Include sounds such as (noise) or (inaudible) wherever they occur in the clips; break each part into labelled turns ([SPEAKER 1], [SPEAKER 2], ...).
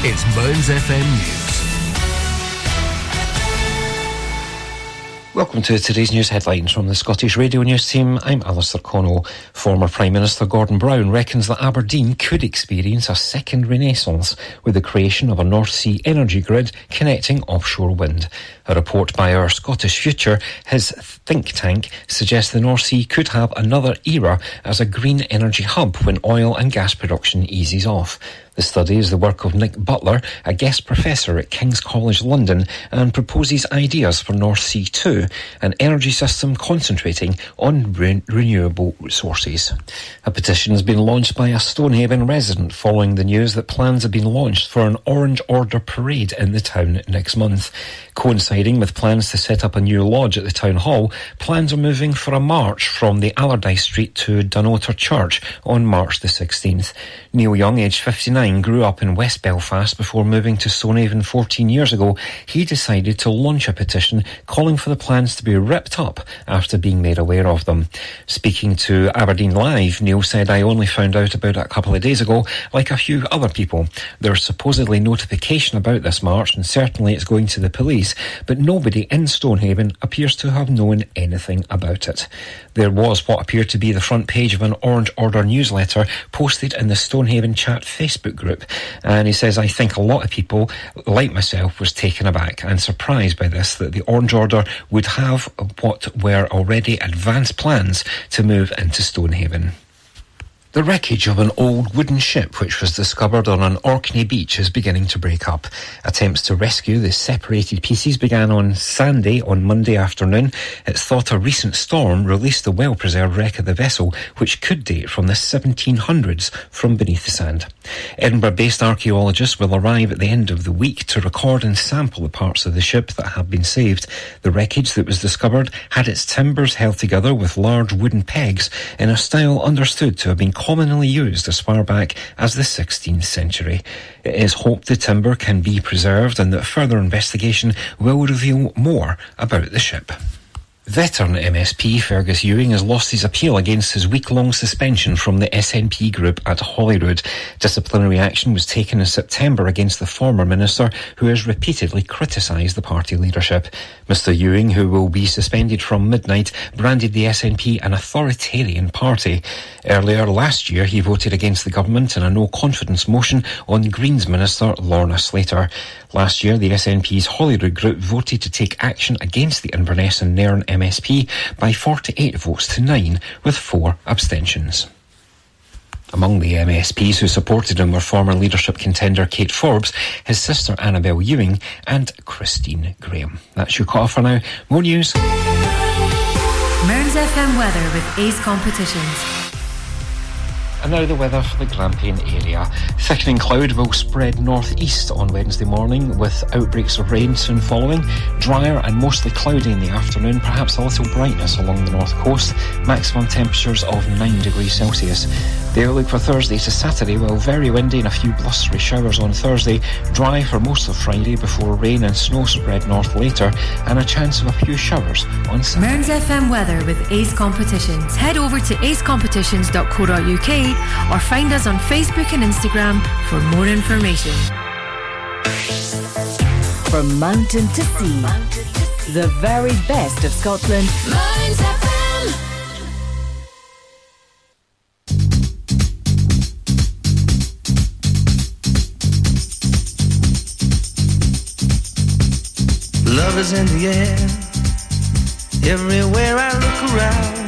[SPEAKER 1] It's Mearns FM News.
[SPEAKER 2] Welcome to today's news headlines from the Scottish Radio News team. I'm Alistair Connell. Former Prime Minister Gordon Brown reckons that Aberdeen could experience a second renaissance with the creation of a North Sea energy grid connecting offshore wind. A report by Our Scottish Future, his think tank, suggests the North Sea could have another era as a green energy hub when oil and gas production eases off. The study is the work of Nick Butler, a guest professor at King's College London, and proposes ideas for North Sea 2, an energy system concentrating on re- renewable resources. A petition has been launched by a Stonehaven resident following the news that plans have been launched for an Orange Order parade in the town next month. Coinciding with plans to set up a new lodge at the town hall, plans are moving for a march from the Allardyce Street to Dunnottar Church on March the 16th. Neil Young, aged 59, grew up in West Belfast before moving to Stonehaven 14 years ago. He decided to launch a petition calling for the plans to be ripped up after being made aware of them. Speaking to Aberdeen Live, Neil said, I only found out about it a couple of days ago, like a few other people. There's supposedly notification about this march, and certainly it's going to the police, but nobody in Stonehaven appears to have known anything about it. There was what appeared to be the front page of an Orange Order newsletter posted in the Stonehaven Chat Facebook group. And he says, I think a lot of people, like myself, was taken aback and surprised by this, that the Orange Order would have what were already advanced plans to move into Stonehaven. The wreckage of an old wooden ship which was discovered on an Orkney beach is beginning to break up. Attempts to rescue the separated pieces began on Sunday on Monday afternoon. It's thought a recent storm released the well-preserved wreck of the vessel, which could date from the 1700s from beneath the sand. Edinburgh-based archaeologists will arrive at the end of the week to record and sample the parts of the ship that have been saved. The wreckage that was discovered had its timbers held together with large wooden pegs in a style understood to have been commonly used as far back as the 16th century. It is hoped the timber can be preserved and that further investigation will reveal more about the ship. Veteran MSP Fergus Ewing has lost his appeal against his week-long suspension from the SNP group at Holyrood. Disciplinary action was taken in September against the former minister who has repeatedly criticised the party leadership. Mr Ewing, who will be suspended from midnight, branded the SNP an authoritarian party. Earlier last year, he voted against the government in a no-confidence motion on Greens Minister Lorna Slater. Last year, the SNP's Holyrood group voted to take action against the Inverness and Nairn MSP by 48 votes to 9, with four abstentions. Among the MSPs who supported him were former leadership contender Kate Forbes, his sister Annabel Ewing, and Christine Grahame. That's your call for now. More news.
[SPEAKER 3] Mearns FM weather with Ace Competitions.
[SPEAKER 2] And now the weather for the Grampian area. Thickening cloud will spread northeast on Wednesday morning with outbreaks of rain soon following. Drier and mostly cloudy in the afternoon, perhaps a little brightness along the north coast. Maximum temperatures of 9 degrees Celsius. The outlook for Thursday to Saturday, well, very windy and a few blustery showers on Thursday. Dry for most of Friday before rain and snow spread north later, and a chance of a few showers on Saturday.
[SPEAKER 3] Mearns FM weather with Ace Competitions. Head over to acecompetitions.co.uk or find us on Facebook and Instagram for more information.
[SPEAKER 4] From mountain to sea, the very best of Scotland.
[SPEAKER 5] Love is in the air, everywhere I look around.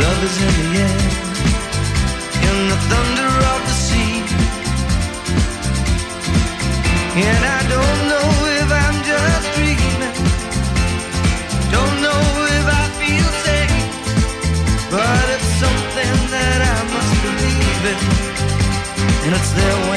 [SPEAKER 5] Love is in the air, in the thunder of the sea. And I don't know if I'm just dreaming. Don't know if I feel safe. But it's something that I must believe in. And it's there.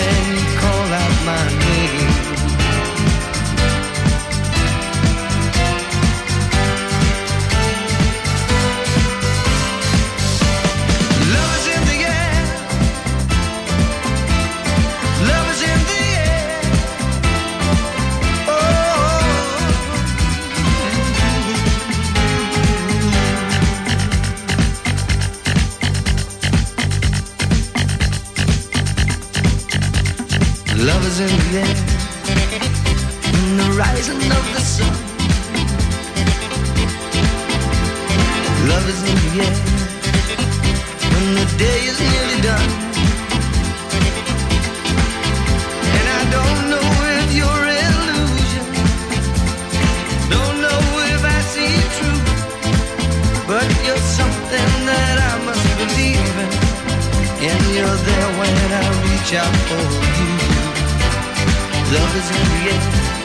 [SPEAKER 5] When the day is nearly done. And I don't know if you're illusion. Don't know if I see it truth But you're something that I must believe in. And you're the way I reach out for you. Love is in the air,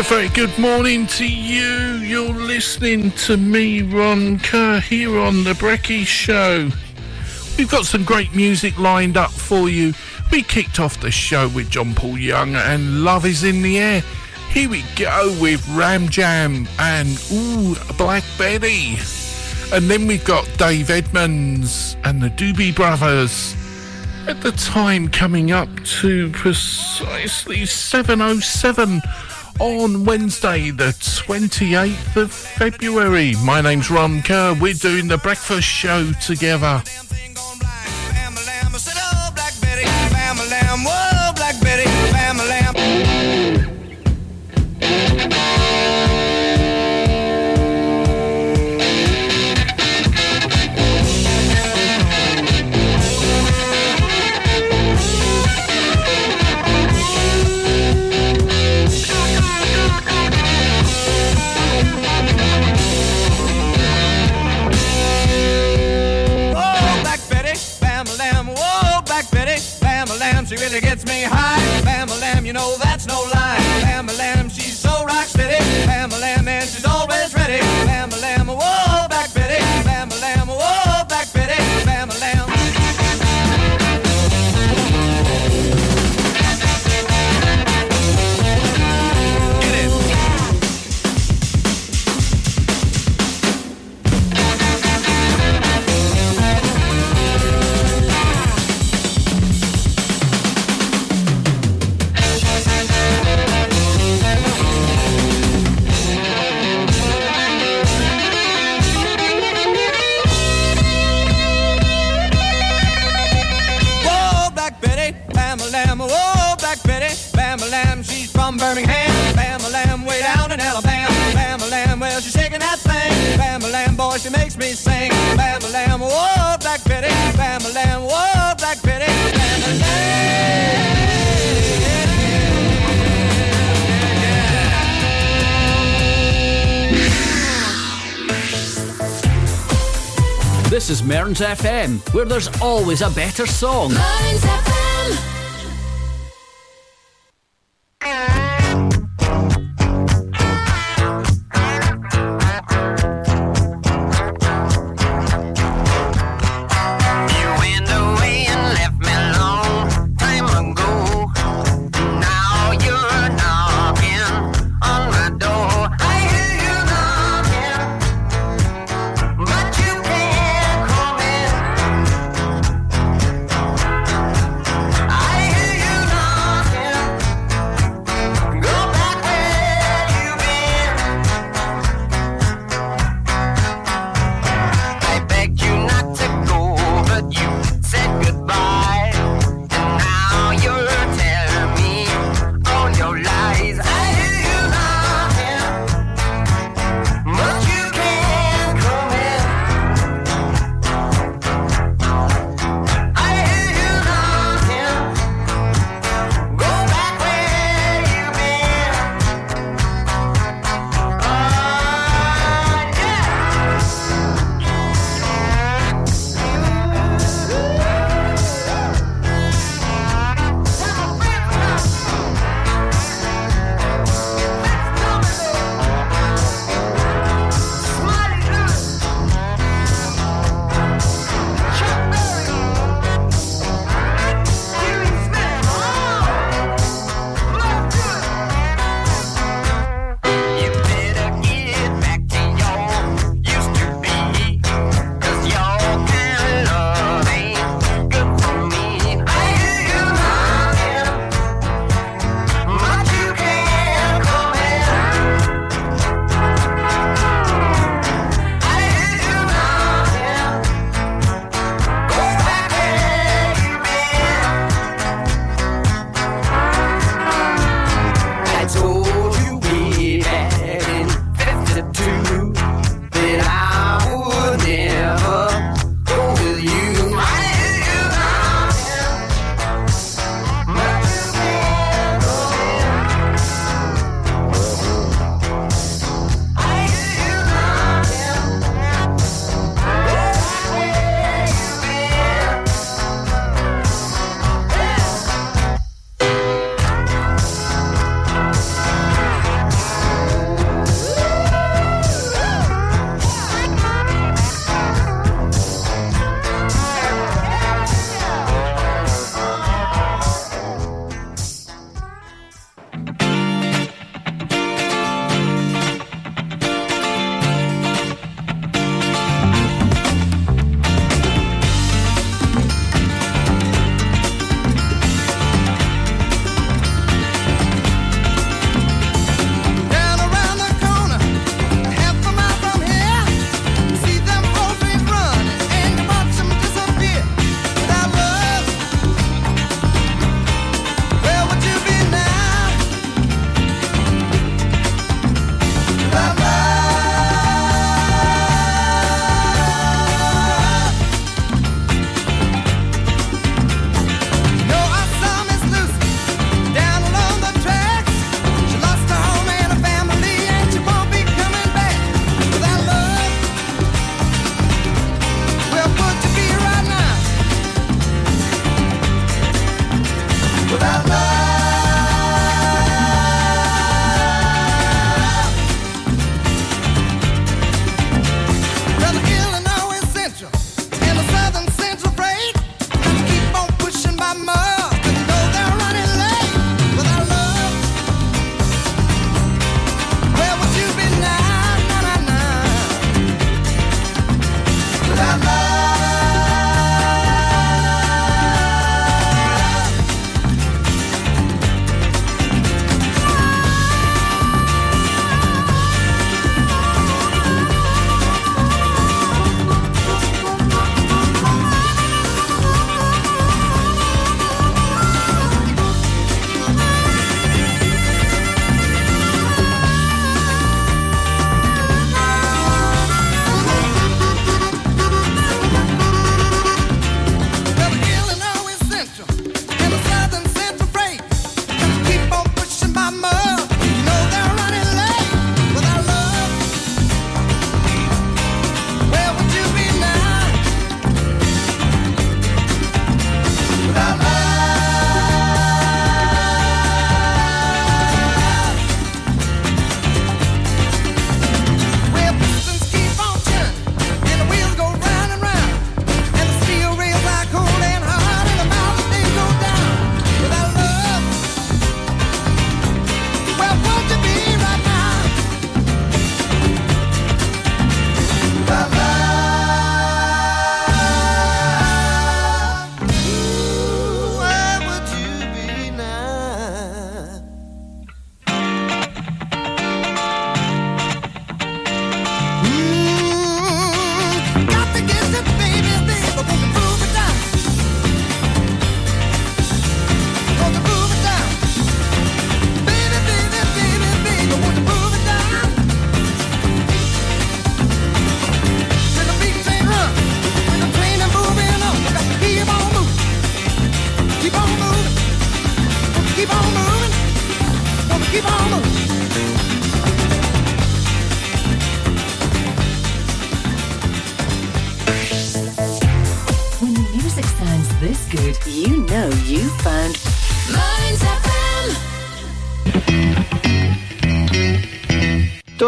[SPEAKER 6] A very good morning to you. You're listening to me, Ron Kerr, here on The Brecky Show. We've got some great music lined up for you. We kicked off the show with John Paul Young and Love is in the Air. Here we go with Ram Jam and Ooh, Black Betty. And then we've got Dave Edmunds and the Doobie Brothers. At the time coming up to precisely 7.07 on Wednesday, the 28th of February. My name's Ron Kerr. We're doing the breakfast show together.
[SPEAKER 5] High. Bam a lamb, you know that's no lie. Bam a lamb, she's so rock steady. Bam a lamb, she makes me sing. Bam a Lamb, whoa, Black Betty, Bam a Lamb, whoa, Black Betty, Bam a Lamb.
[SPEAKER 7] This is Mearns FM, where there's always a better song.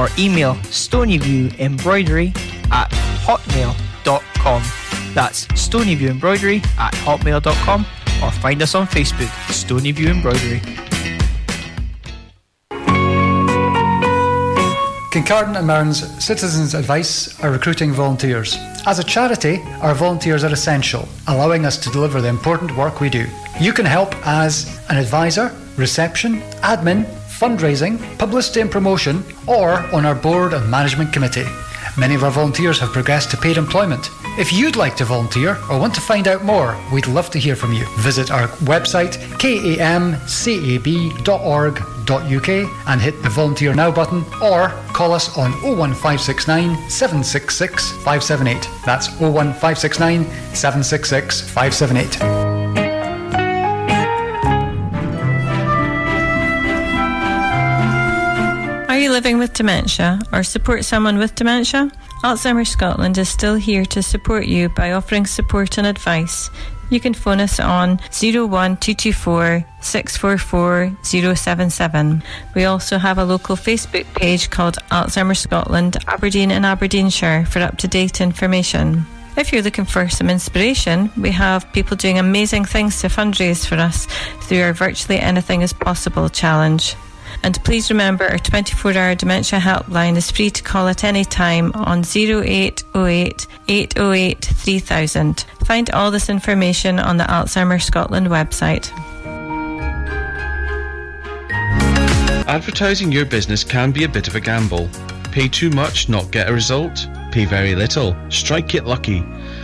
[SPEAKER 8] or email stonyviewembroidery at hotmail.com. That's stonyviewembroidery at hotmail.com or find us on Facebook, Stonyview Embroidery.
[SPEAKER 9] Kincardine and Mearns Citizens Advice are recruiting volunteers. As a charity, our volunteers are essential, allowing us to deliver the important work we do. You can help as an advisor, reception, admin, fundraising, publicity and promotion, or on our board and management committee. Many of our volunteers have progressed to paid employment. If you'd like to volunteer or want to find out more, we'd love to hear from you. Visit our website kamcab.org.uk and hit the volunteer now button or call us on 01569 766 578. That's 01569 766 578.
[SPEAKER 10] You living with dementia or support someone with dementia? Alzheimer's Scotland is still here to support you by offering support and advice. You can phone us on 01224 644 077. We also have a local Facebook page called Alzheimer's Scotland Aberdeen and Aberdeenshire for up to date information. If you're looking for some inspiration, we have people doing amazing things to fundraise for us through our Virtually Anything is Possible challenge. And please remember our 24 hour dementia helpline is free to call at any time on 0808 808 3000. Find all this information on the Alzheimer's Scotland website.
[SPEAKER 11] Advertising your business can be a bit of a gamble. Pay too much, not get a result. Pay very little, strike it lucky.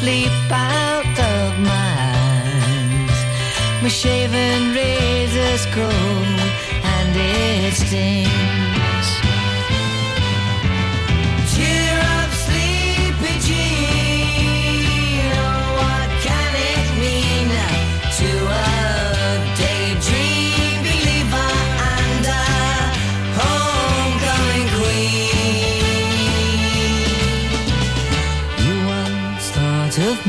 [SPEAKER 12] sleep out of my eyes. My shaven razor's cold and it stings.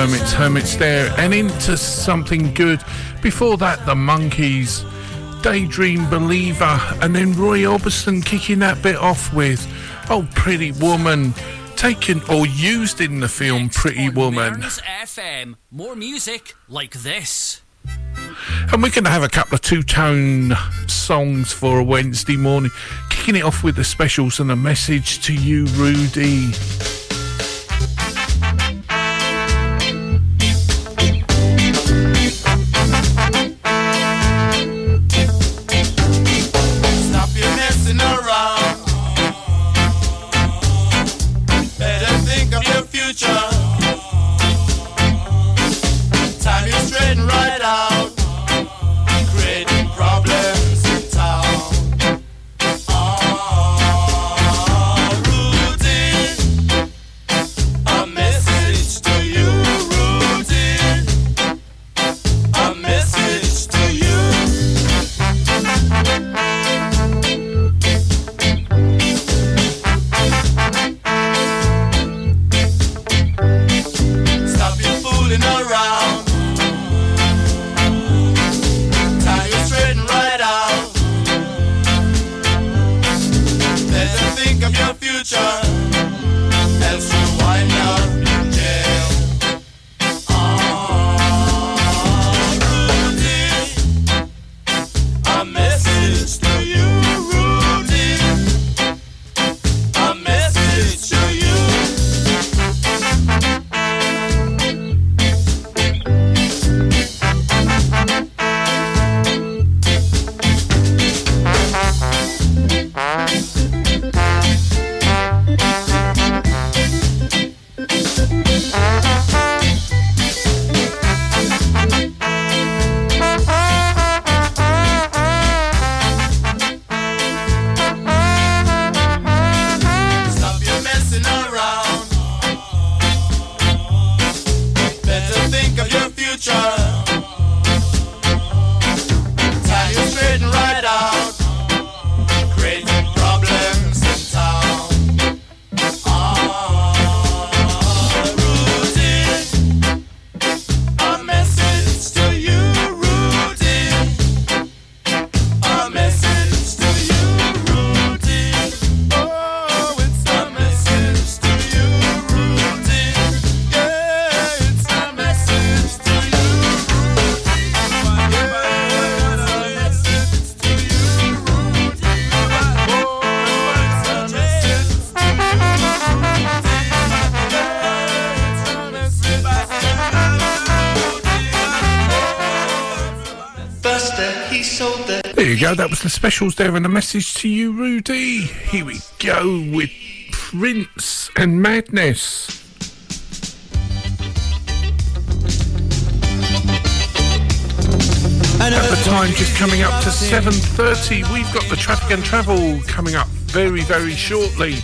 [SPEAKER 6] Herman's
[SPEAKER 13] Hermits there, and into something good. Before that, the Monkees, Daydream Believer, and then Roy Orbison kicking that bit off with Oh Pretty Woman, taken or used in the film Pretty Woman.
[SPEAKER 14] FM, more music like this.
[SPEAKER 13] And we're going to have a couple of two tone songs for a Wednesday morning, kicking it off with the specials and a message to you, Rudy.
[SPEAKER 6] That's the
[SPEAKER 13] specials there and a message to you, Rudy. Here we go with Prince and Madness. At the time, just coming up to 7.30, we've got the traffic and travel coming up very, very shortly.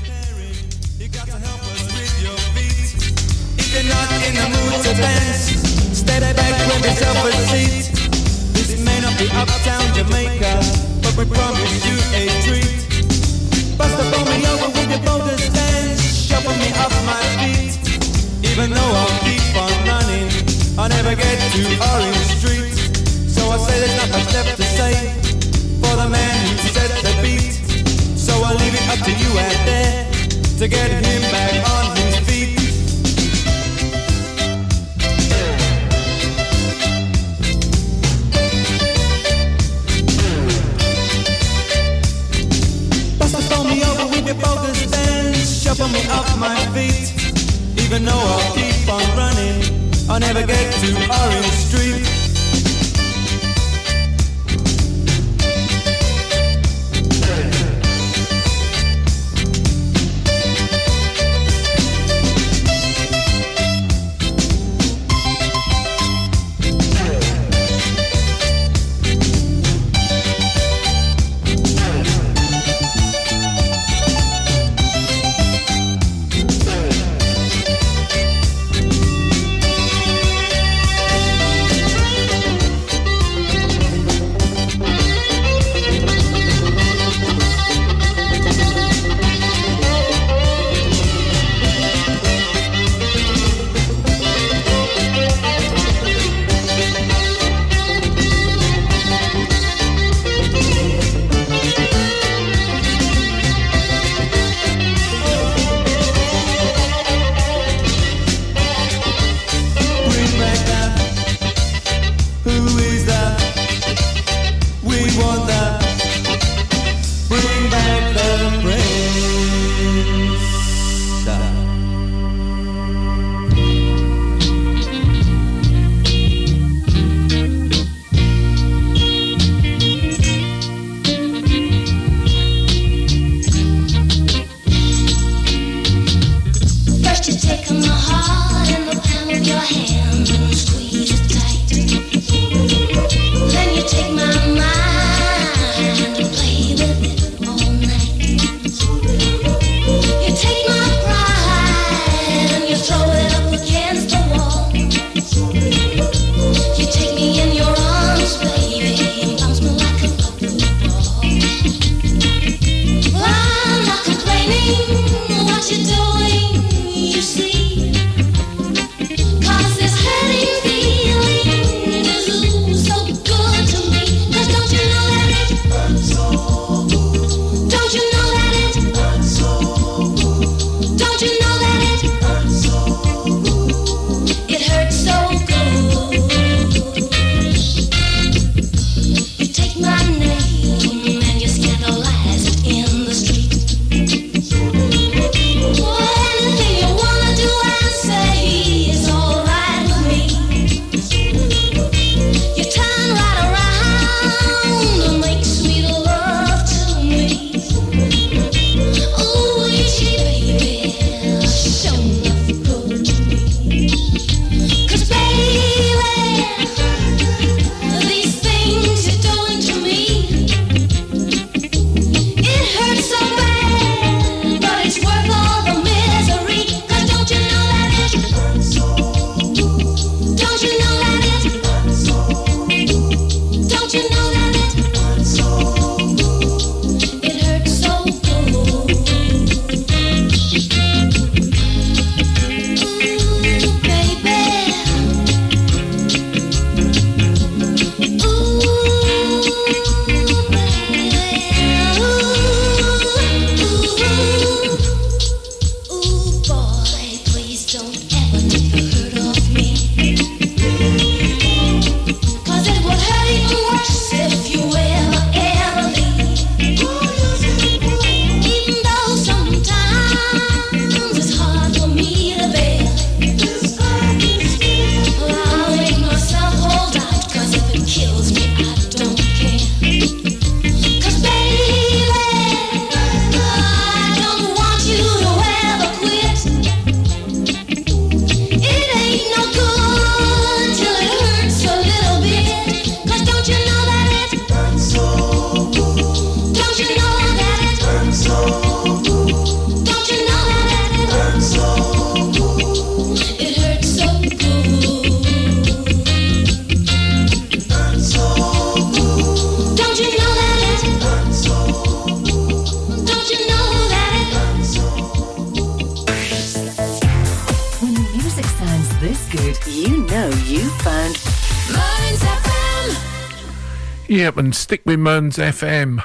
[SPEAKER 6] And stick with Mearns FM.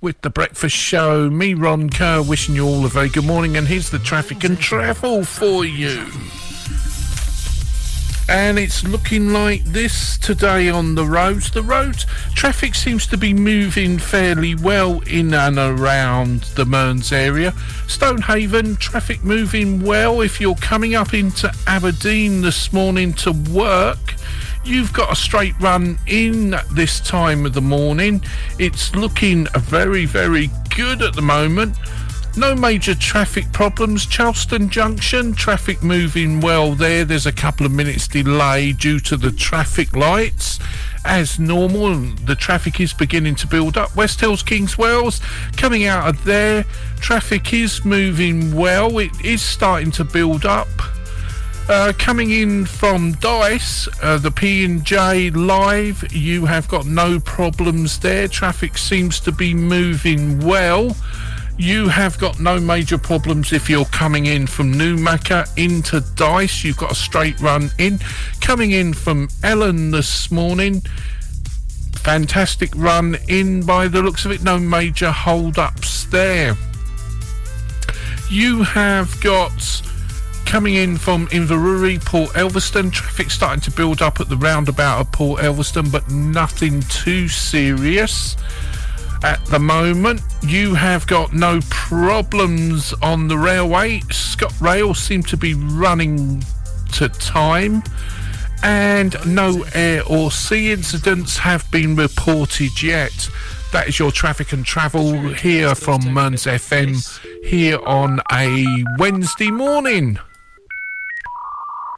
[SPEAKER 6] With the breakfast show, me, Ron Kerr, wishing you all a very good morning, and here's the traffic and travel for you. And it's looking like this today on the roads. The roads, traffic seems to be moving fairly well in and around the Mearns area. Stonehaven, traffic moving well. If you're coming up into Aberdeen this morning to work, You've got a straight run in this time of the morning. It's looking very, very good at the moment. No major traffic problems. Charleston Junction, traffic moving well there. There's a couple of minutes delay due to the traffic lights. As normal, the traffic is beginning to build up. West Hills, Kingswells, coming out of there. Traffic is moving well. It is starting to build up. Uh, coming in from Dyce, uh, the P and J live. You have got no problems there. Traffic seems to be moving well. You have got no major problems if you're coming in from Newmachar into Dyce. You've got a straight run in. Coming in from Ellon this morning. Fantastic run in by the looks of it. No major hold ups there. You have got coming in from Inverurie, Port Elphinstone. Traffic starting to build up at the roundabout of Port Elphinstone, but nothing too serious at the moment. You have got no problems on the railway. ScotRail seem to be running to time. And no air or sea incidents have been reported yet. That is your traffic and travel here from Mearns FM here on a Wednesday morning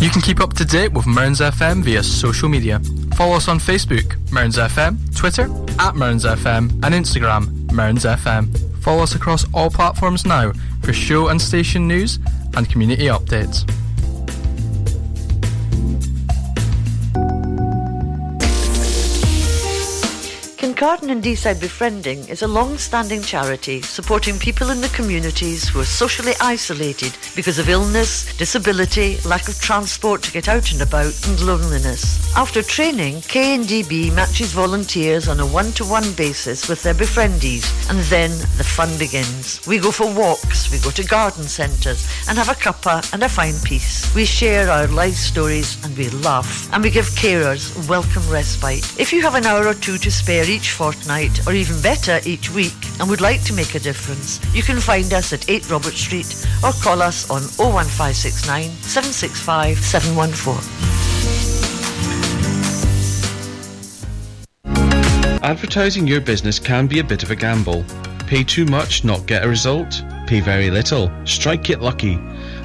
[SPEAKER 15] You can keep up to date with Mearns FM via social media. Follow us on Facebook, Mearns FM, Twitter, at Mearns FM, and Instagram, Mearns FM. Follow us across all platforms now for show and station news and community updates.
[SPEAKER 16] Kincardine and Deeside Befriending is a long-standing charity supporting people in the communities who are socially isolated because of illness, disability, lack of transport to get out and about, and loneliness. After training, KNDB matches volunteers on a one-to-one basis with their befriendees, and then the fun begins. We go for walks, we go to garden centres, and have a cuppa and a fine piece. We share our life stories and we laugh, and we give carers welcome respite. If you have an hour or two to spare each fortnight, or even better, each week, and would like to make a difference, you can find us at 8 Robert Street or call us on 01569 765 714.
[SPEAKER 11] Advertising your business can be a bit of a gamble. Pay too much, not get a result. Pay very little, strike it lucky.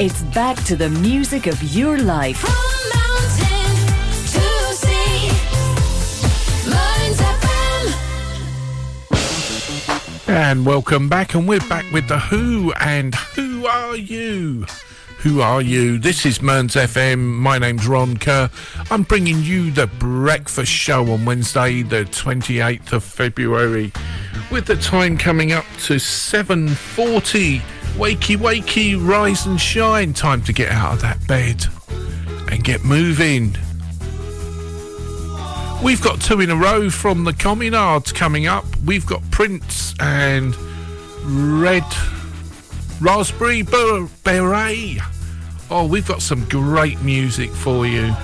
[SPEAKER 4] It's back to the music of your life.
[SPEAKER 6] And welcome back, and we're back with the Who. And who are you? Who are you? This is Mearns FM. My name's Ron Kerr. I'm bringing you the breakfast show on Wednesday, the 28th of February, with the time coming up to 7:40. Wakey, wakey, rise and shine. Time to get out of that bed and get moving. We've got two in a row from the Communards coming up. We've got Prince and Red Raspberry Beret. Oh, we've got some great music for you.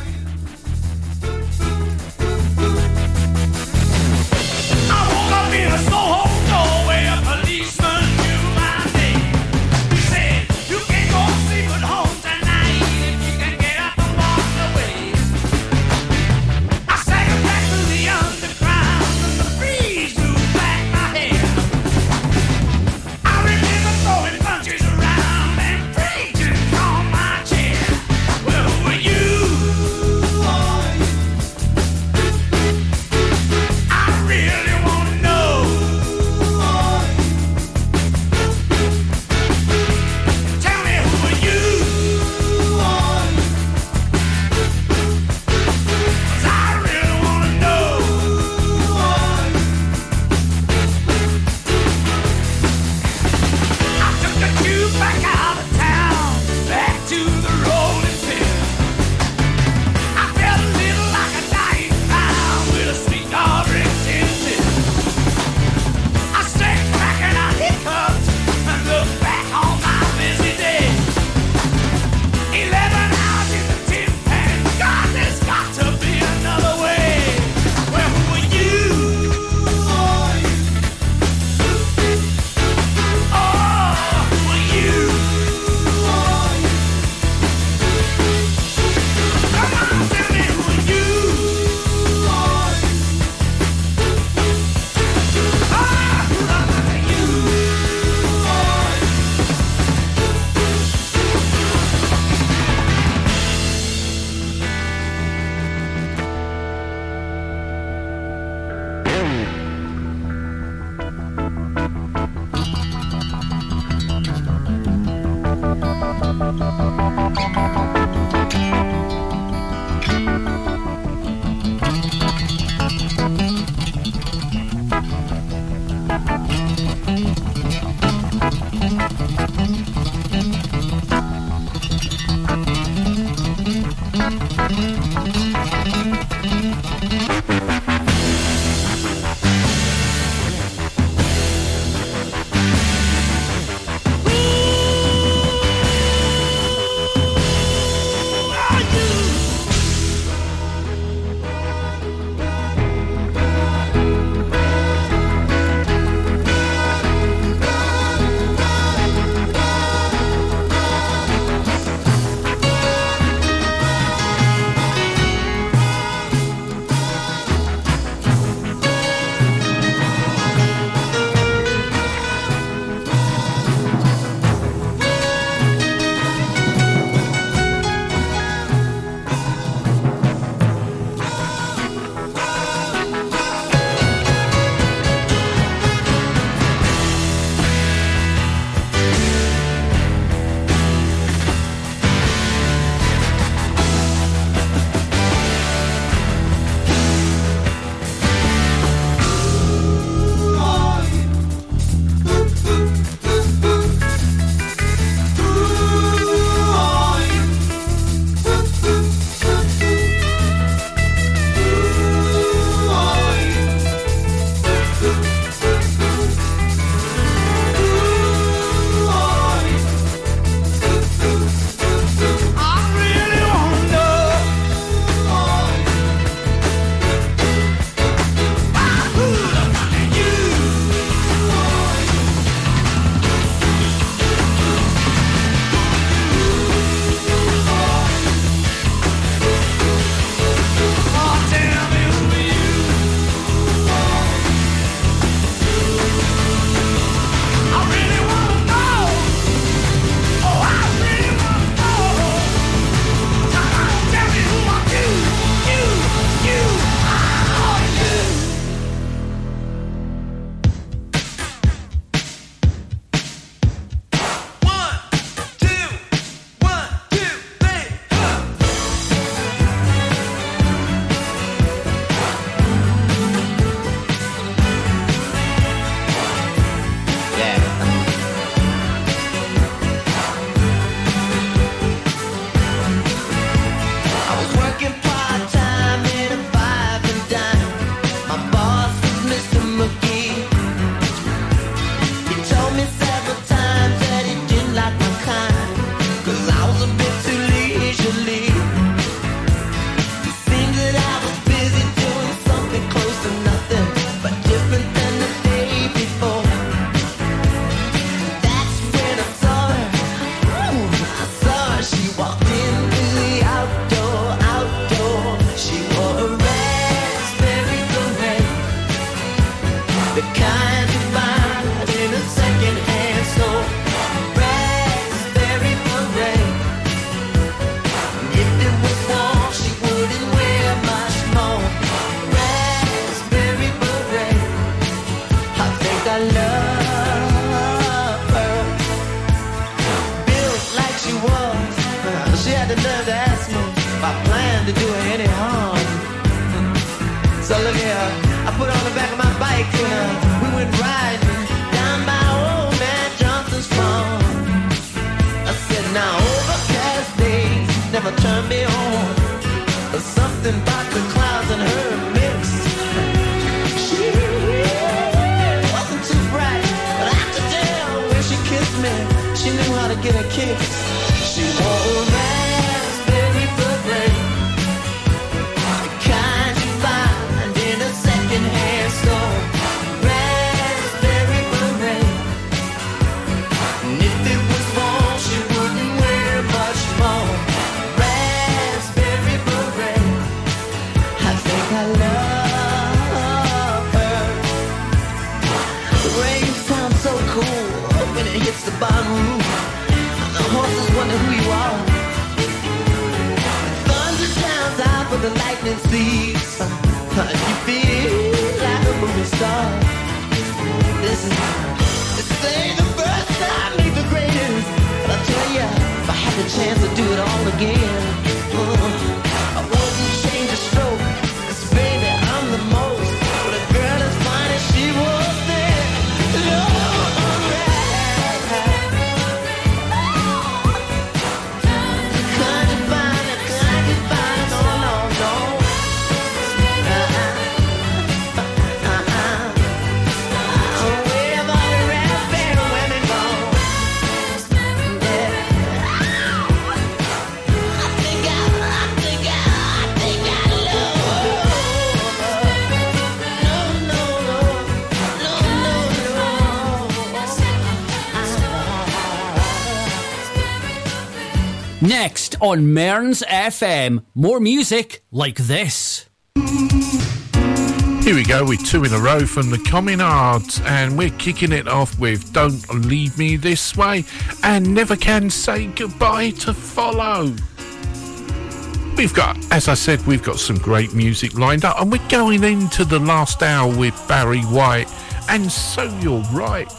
[SPEAKER 12] on
[SPEAKER 7] Mearns FM. More music like this.
[SPEAKER 6] Here we go with two in a row from the Communards, and we're kicking it off with Don't Leave Me This Way and Never Can Say Goodbye to Follow. We've got, as I said, we've got some great music lined up, and we're going into the last hour with Barry White, and so you're right.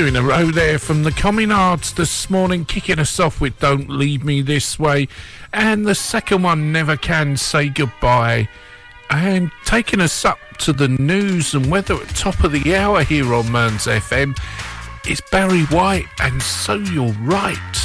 [SPEAKER 17] Two in a row there from the Communards this morning, kicking us off with Don't Leave Me This Way. And the second one, Never Can Say Goodbye. And taking us up to the news and weather at top of the hour here on Mearns FM, it's Barry White, and so you're right.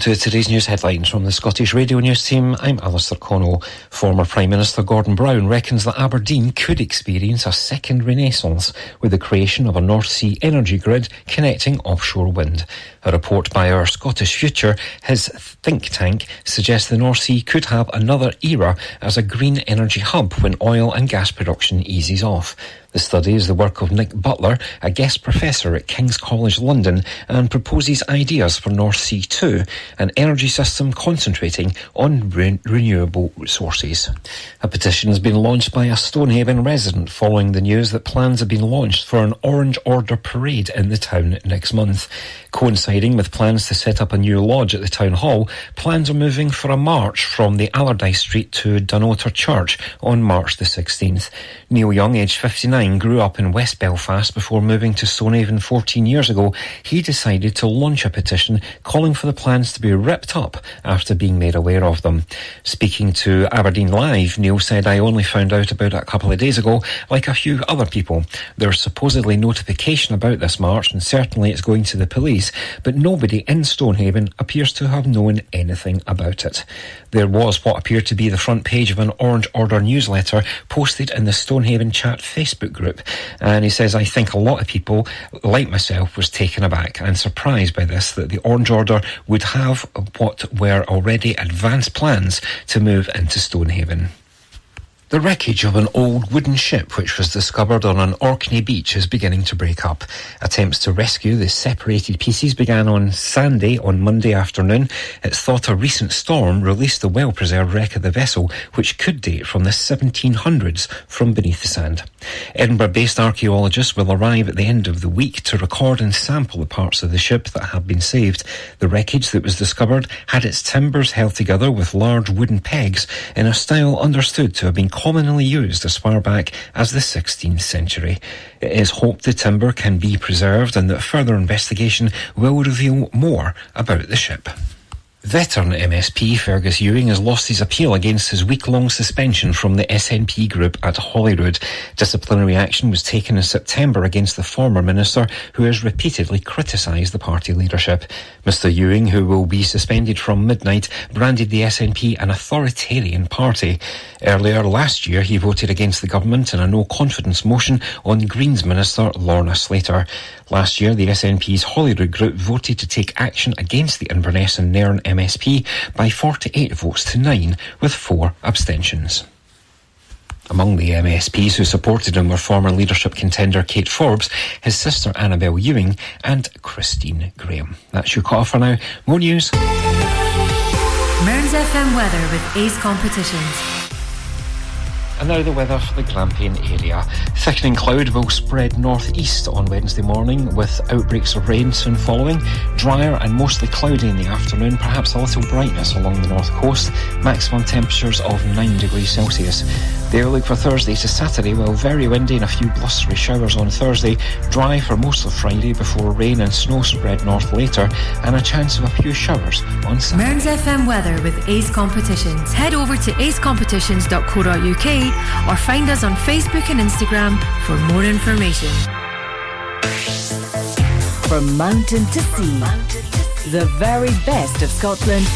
[SPEAKER 18] To
[SPEAKER 2] today's news headlines from the Scottish Radio News team. I'm Alistair Connell. Former Prime Minister Gordon Brown reckons that Aberdeen could experience a second renaissance with the creation of a North Sea energy grid connecting offshore wind. A report by our Scottish Future, his think tank, suggests the North Sea could have another era as a green energy hub when oil and gas production eases off. The study is the work of Nick Butler, a guest professor at King's College London, and proposes ideas for North Sea 2, an energy system concentrating on re- renewable resources. A petition has been launched by a Stonehaven resident following the news that plans have been launched for an Orange Order parade in the town next month. Coinciding with plans to set up a new lodge at the town hall, plans are moving for a march from the Allardyce Street to Dunnottar Church on March the 16th. Neil Young, aged 59, grew up in West Belfast before moving to Stonehaven 14 years ago. He decided to launch a petition calling for the plans to be ripped up after being made aware of them. Speaking to Aberdeen Live, Neil said, I only found out about it a couple of days ago, like a few other people. There's supposedly notification about this march, and certainly it's going to the police, but nobody in Stonehaven appears to have known anything about it. There was what appeared to be the front page of an Orange Order newsletter posted in the Stonehaven Chat Facebook group. And he says, I think a lot of people, like myself, was taken aback and surprised by this that the Orange Order would have what were already advanced plans to move into Stonehaven. The wreckage of an old wooden ship which was discovered on an Orkney beach is beginning to break up. Attempts to rescue the separated pieces began on Sunday on Monday afternoon. It's thought a recent storm released the well-preserved wreck of the vessel, which could date from the 1700s from beneath the sand. Edinburgh-based archaeologists will arrive at the end of the week to record and sample the parts of the ship that have been saved. The wreckage that was discovered had its timbers held together with large wooden pegs in a style understood to have been commonly used as far back as the 16th century. It is hoped the timber can be preserved and that further investigation will reveal more about the ship. Veteran MSP Fergus Ewing has lost his appeal against his week-long suspension from the SNP group at Holyrood. Disciplinary action was taken in September against the former minister who has repeatedly criticised the party leadership. Mr Ewing, who will be suspended from midnight, branded the SNP an authoritarian party. Earlier last year, he voted against the government in a no-confidence motion on Greens Minister Lorna Slater. Last year, the SNP's Holyrood group voted to take action against the Inverness and Nairn MSP by 48 votes to 9, with four abstentions. Among the MSPs who supported him were former leadership contender Kate Forbes, his sister Annabel Ewing, and Christine Grahame. That's your call for now. More news.
[SPEAKER 3] Mearns FM weather with Ace Competitions.
[SPEAKER 2] And now the weather for the Grampian area. Thickening cloud will spread northeast on Wednesday morning with outbreaks of rain soon following. Drier and mostly cloudy in the afternoon, perhaps a little brightness along the north coast. Maximum temperatures of 9 degrees Celsius. The outlook for Thursday to Saturday, well, very windy and a few blustery showers on Thursday. Dry for most of Friday before rain and snow spread north later, and a chance of a few showers on Saturday.
[SPEAKER 3] Mearns FM weather with Ace Competitions. Head over to acecompetitions.co.uk or find us on Facebook and Instagram for more information.
[SPEAKER 4] From mountain to sea, the very best of Scotland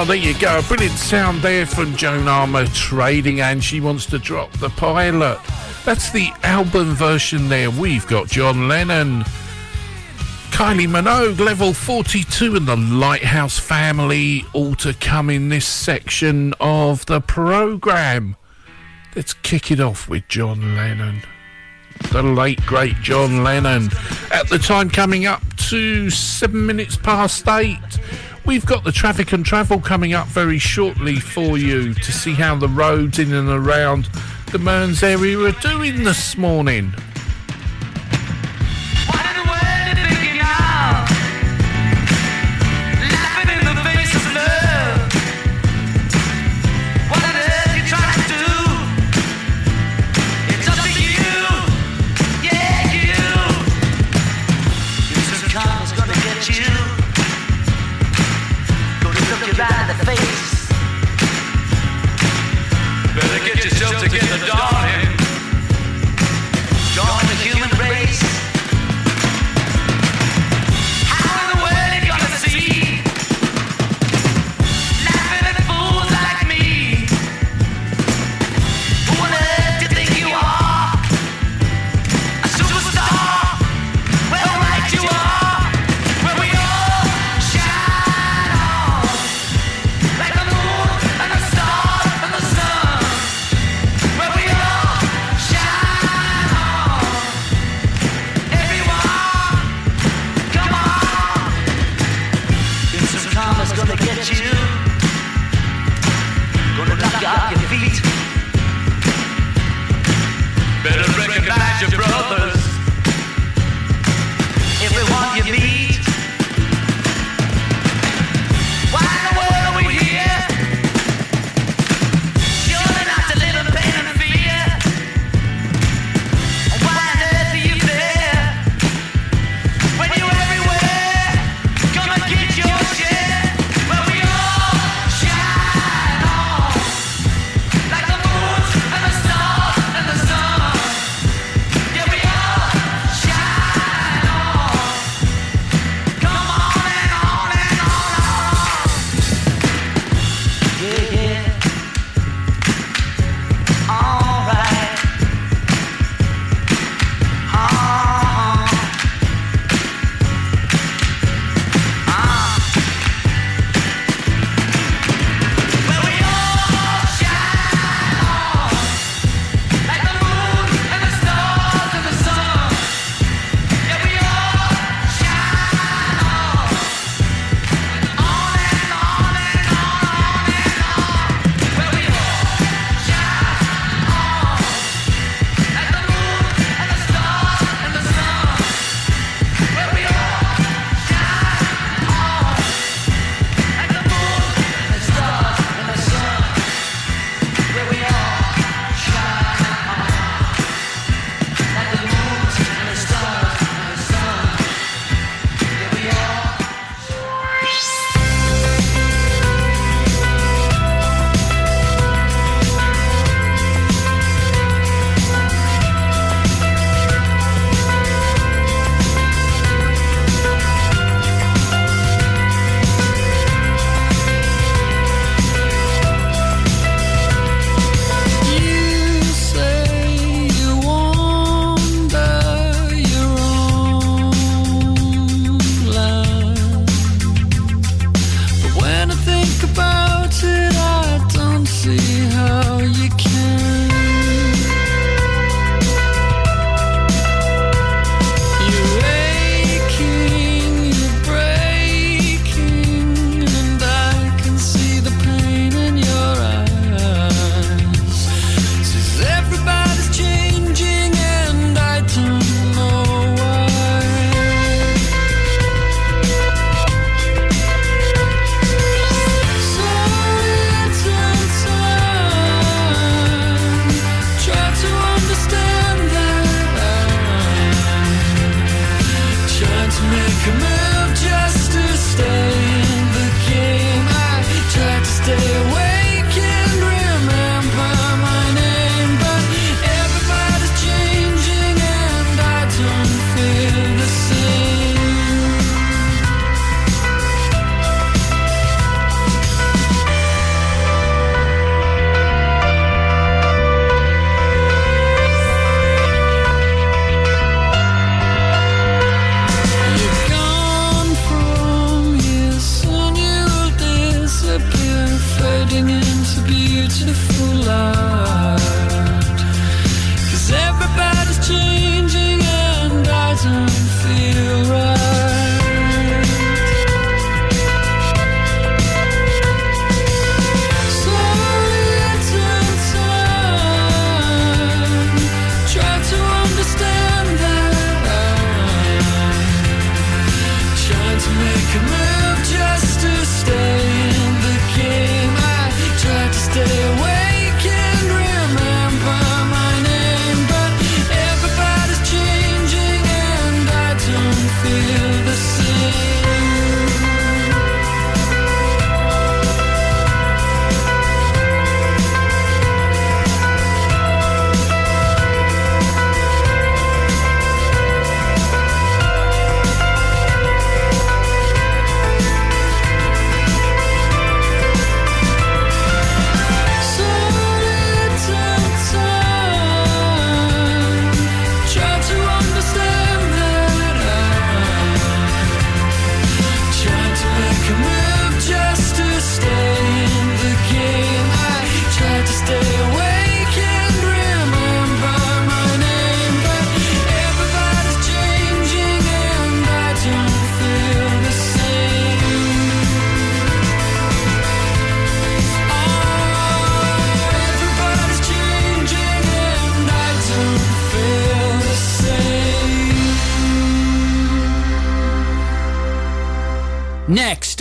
[SPEAKER 12] Oh, there you go. Brilliant sound there from Joan Armatrading, and she wants to drop the pilot. That's the album version there. We've got John Lennon. Kylie Minogue, level 42, and the Lighthouse family, all to come in this section of the programme. Let's kick it off with John Lennon. The late, great John Lennon. At the time coming up to seven minutes past eight. We've got the traffic and travel coming up very shortly for you to see how the roads in and around the Mearns area are doing this morning.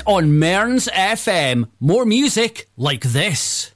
[SPEAKER 19] on
[SPEAKER 7] Mearns FM. More music like this.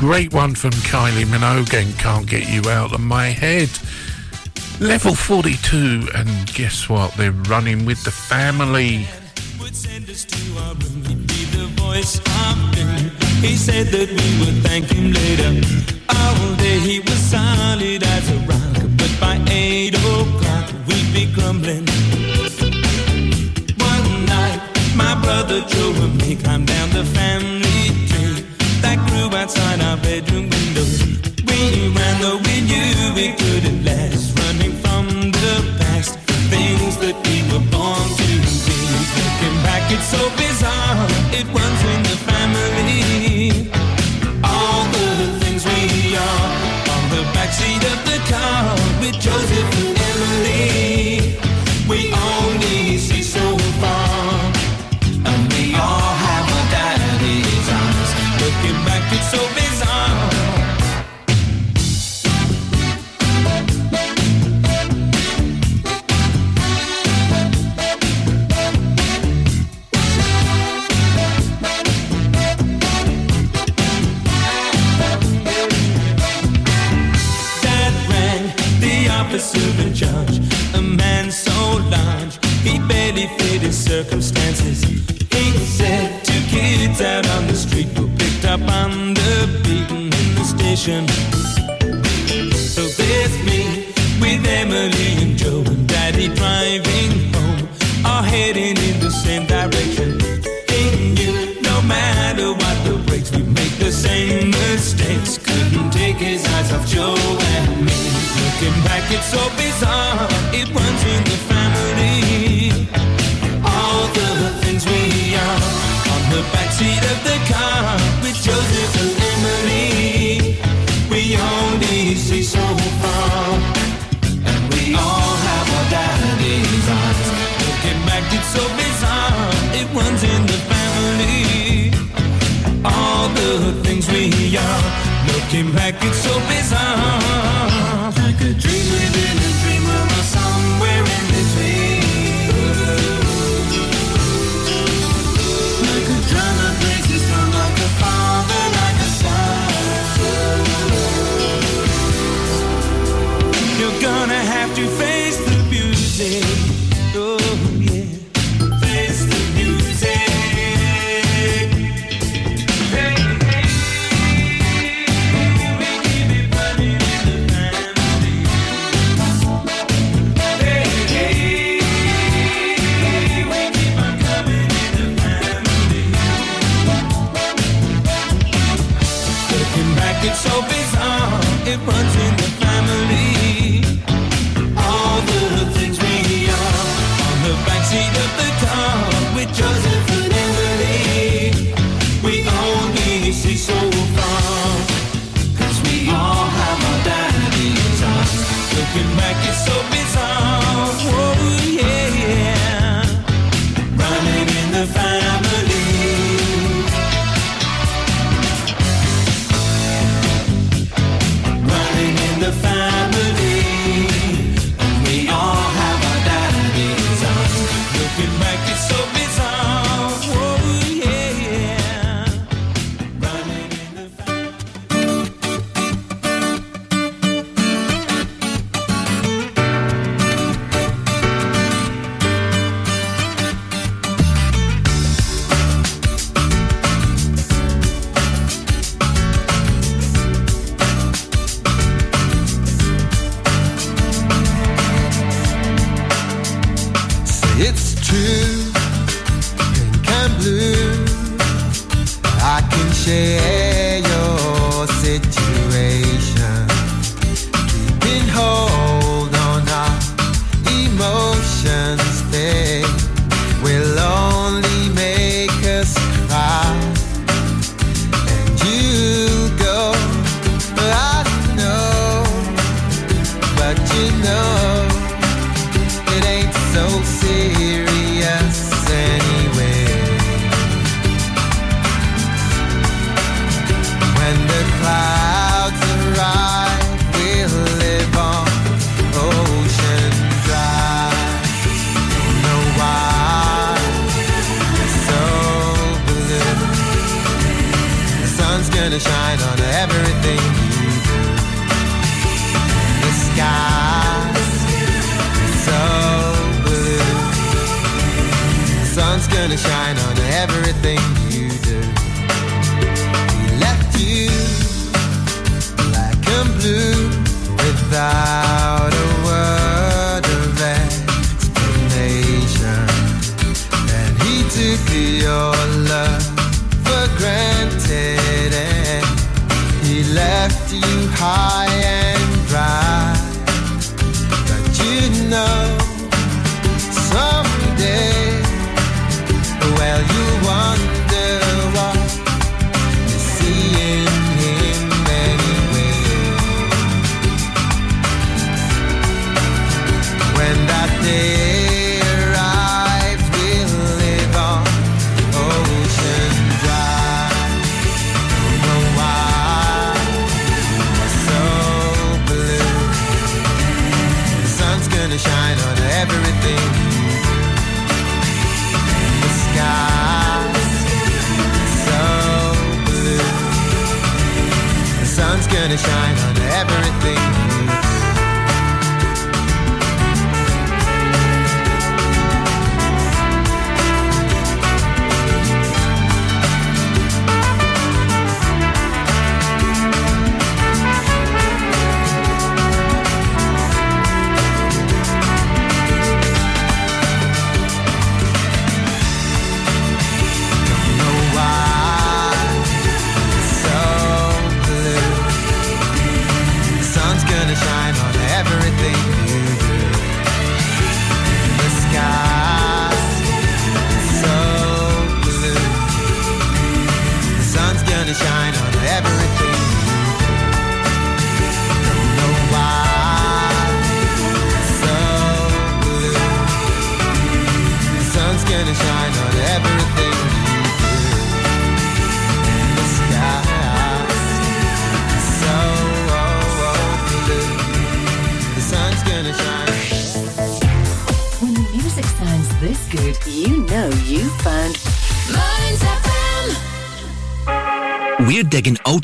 [SPEAKER 13] Great one from Kylie Minogue and Can't Get You Out of My Head. Level 42, and guess what? They're running with the family.
[SPEAKER 20] so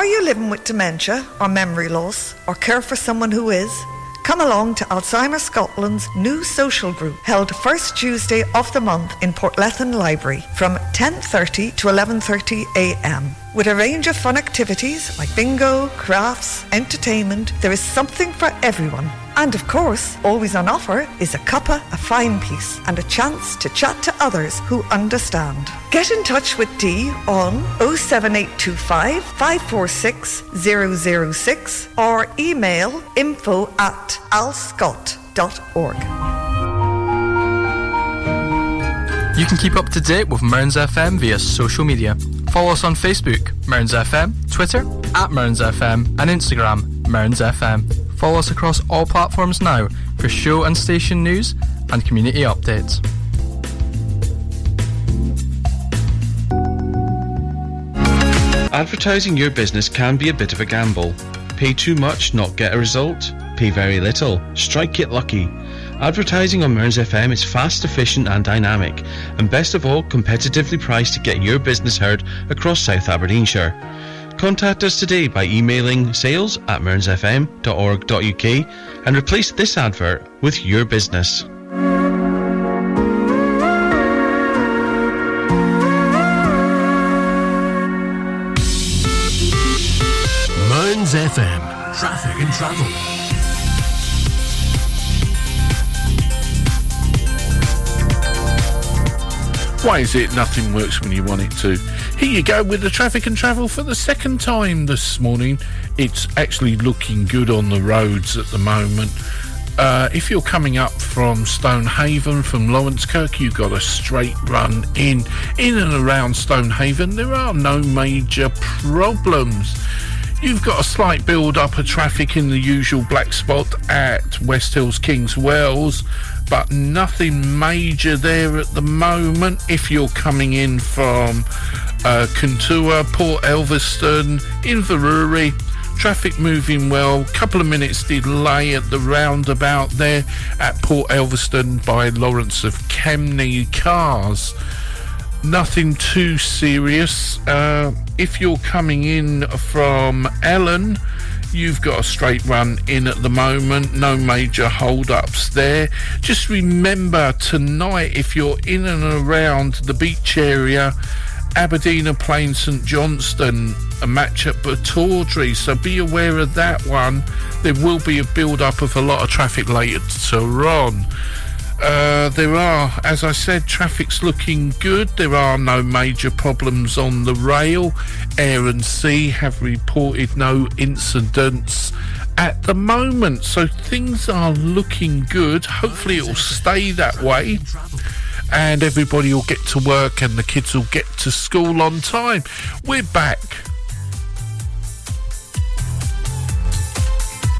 [SPEAKER 21] Are you living with dementia or memory loss or care for someone who is? Come along to Alzheimer's Scotland's new social group held first Tuesday of the month in Portlethen Library from 10.30 to 11.30 a.m. With a range of fun activities like bingo, crafts, entertainment, there is something for everyone. And of course, always on offer is a cuppa, a fine piece, and a chance to chat to others who understand. Get in touch with Dee on 07825 546 006 or email info at alzscot.org.
[SPEAKER 15] You can keep up to date with Mearns FM via social media. Follow us on Facebook, Mearns FM, Twitter, at Mearns FM, and Instagram, Mearns FM. Follow us across all platforms now for show and station news and community updates.
[SPEAKER 11] Advertising your business can be a bit of a gamble. Pay too much, not get a result. Pay very little, strike it lucky. Advertising on Mearns FM is fast, efficient, and dynamic, and best of all, competitively priced to get your business heard across South Aberdeenshire. Contact us today by emailing sales at mearnsfm.org.uk and replace this advert with your business.
[SPEAKER 1] Mearns FM. Traffic and travel.
[SPEAKER 6] Why is it nothing works when you want it to? Here you go with the traffic and travel for the second time this morning. It's actually looking good on the roads at the moment. Uh, if you're coming up from Stonehaven, from Laurencekirk, you've got a straight run in, in and around Stonehaven. There are no major problems. You've got a slight build up of traffic in the usual black spot at West Hills Kingswells, but nothing major there at the moment. If you're coming in from uh, Kintore, Port Elphinstone, Inverurie, traffic moving well. Couple of minutes delay at the roundabout there at Port Elphinstone by Lawrence of Kemnay cars nothing too serious. Uh, if you're coming in from Ellon, you've got a straight run in at the moment. No major hold ups there. Just remember tonight, if you're in and around the beach area, Aberdeen Plain St Johnstone, a match at Pittodrie, so be aware of that one. There will be a build up of a lot of traffic later on. Uh, there are, as I said, traffic's looking good. There are no major problems on the rail. Air and Sea have reported no incidents at the moment, so things are looking good. Hopefully, it will stay that way. And everybody will get to work and the kids will get to school on time. We're back.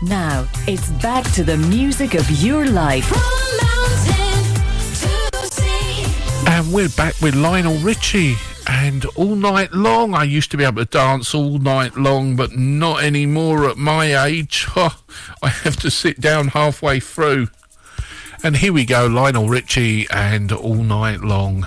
[SPEAKER 4] Now, it's back to the music of your life.
[SPEAKER 6] And we're back with Lionel Richie. And all night long, I used to be able to dance all night long, but not anymore at my age. (laughs) Oh, I have to sit down halfway through. And here we go, Lionel Richie and All Night Long.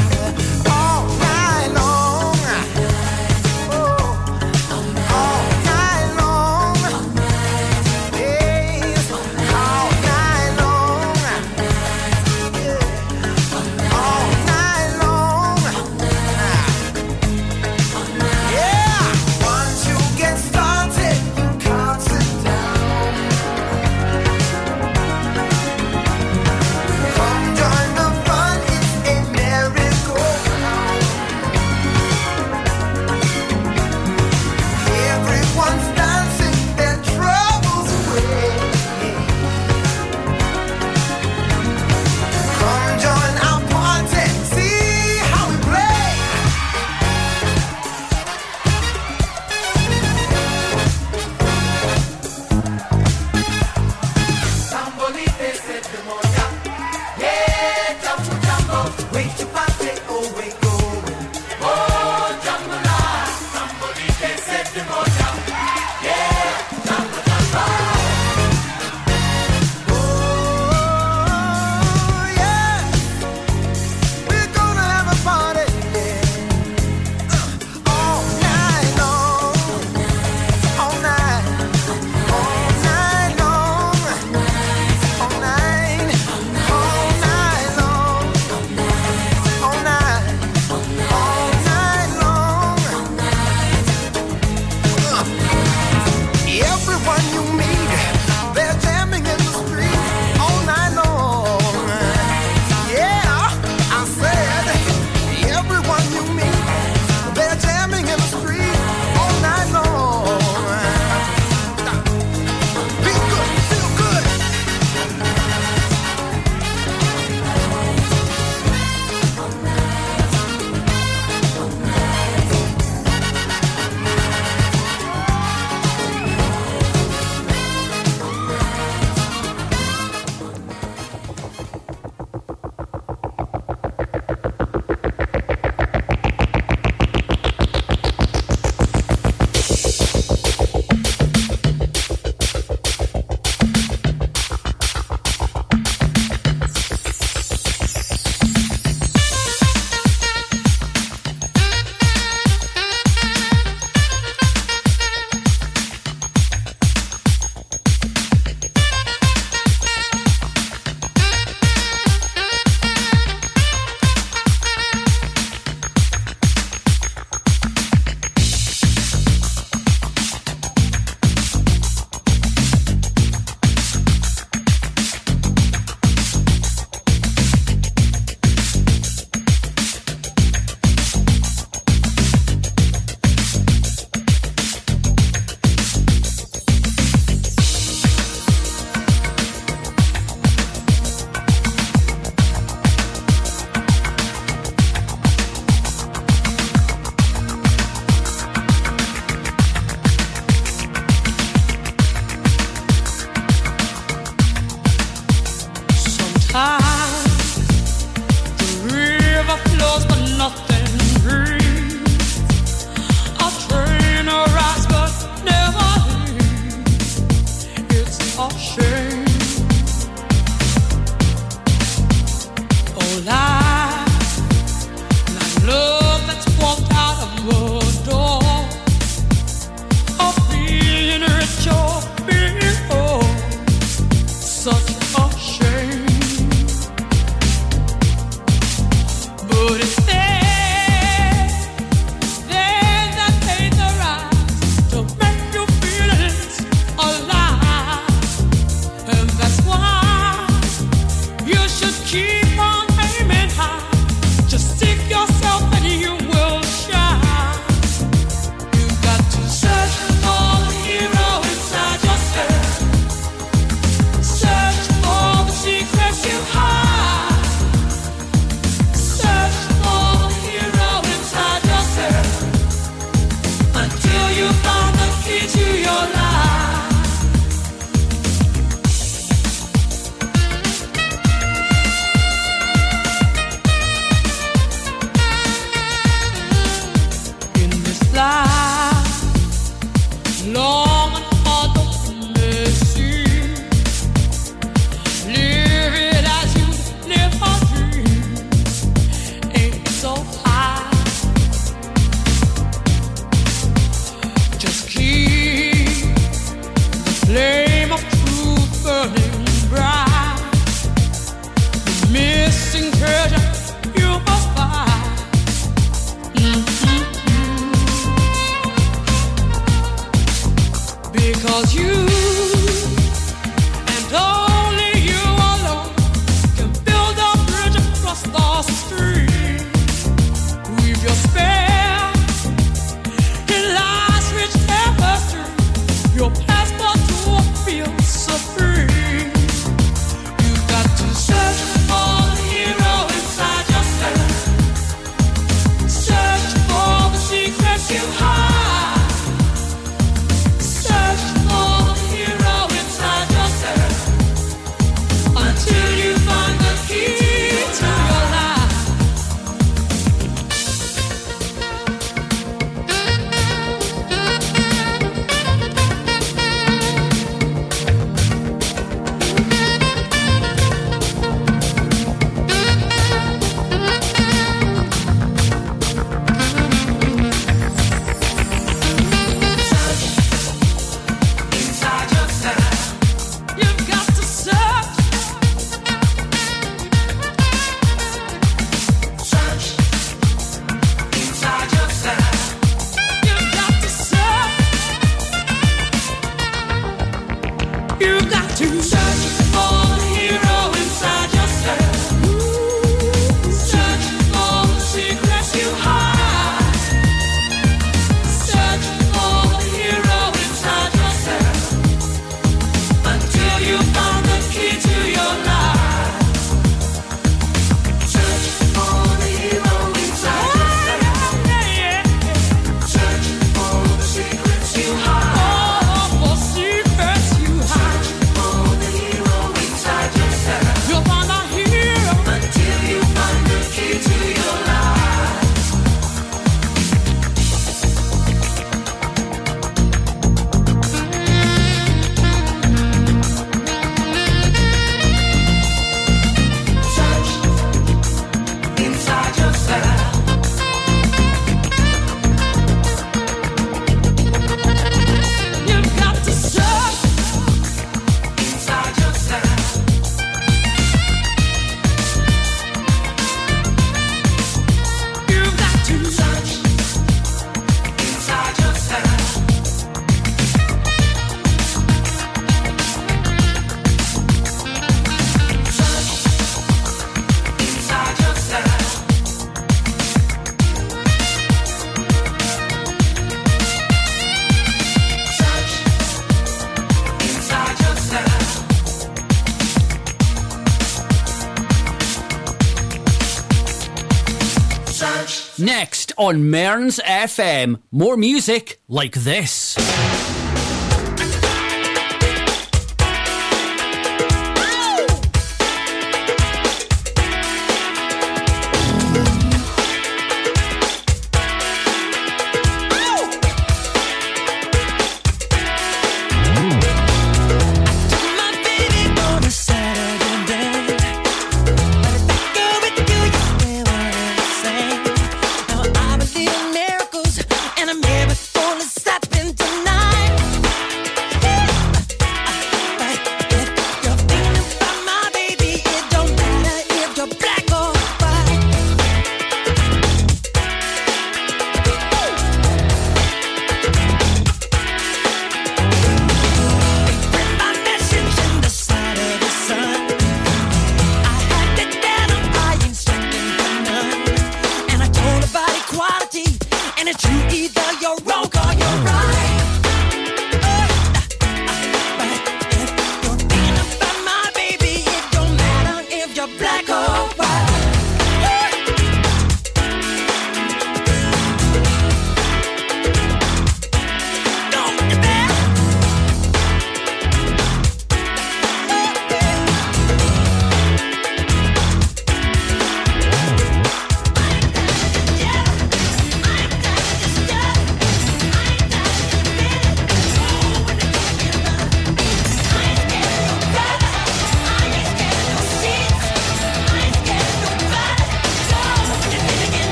[SPEAKER 22] on
[SPEAKER 14] Mearns FM, more music like this.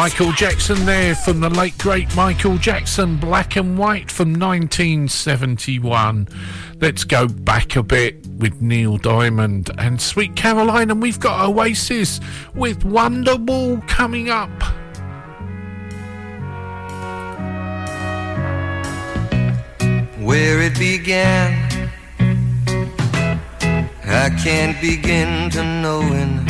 [SPEAKER 6] Michael Jackson there from the late great Michael Jackson, Black and White from 1971. Let's go back a bit with Neil Diamond and Sweet Caroline, and we've got Oasis with Wonderwall coming up.
[SPEAKER 5] where it began. I can't begin to but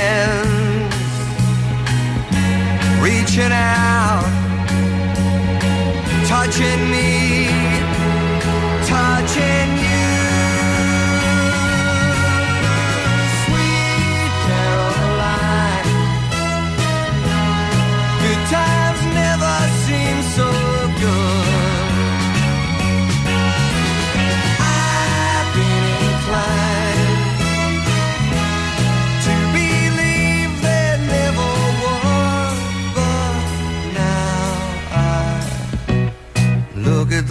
[SPEAKER 5] reaching out, touching me, touching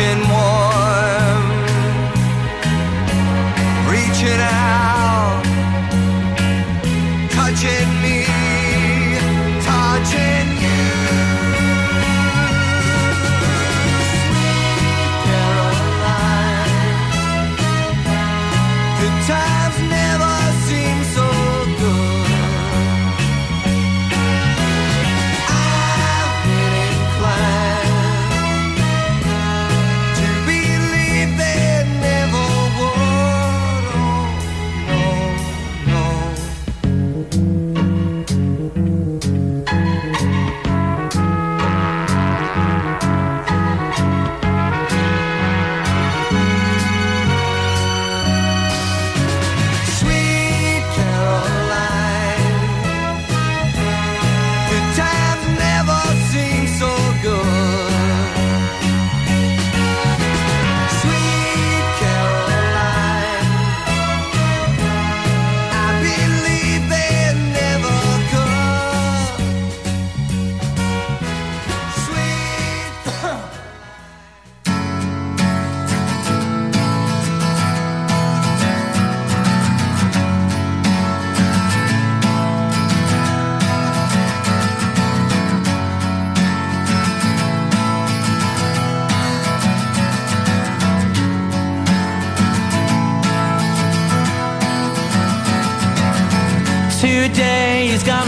[SPEAKER 5] touching warm, reaching out, touching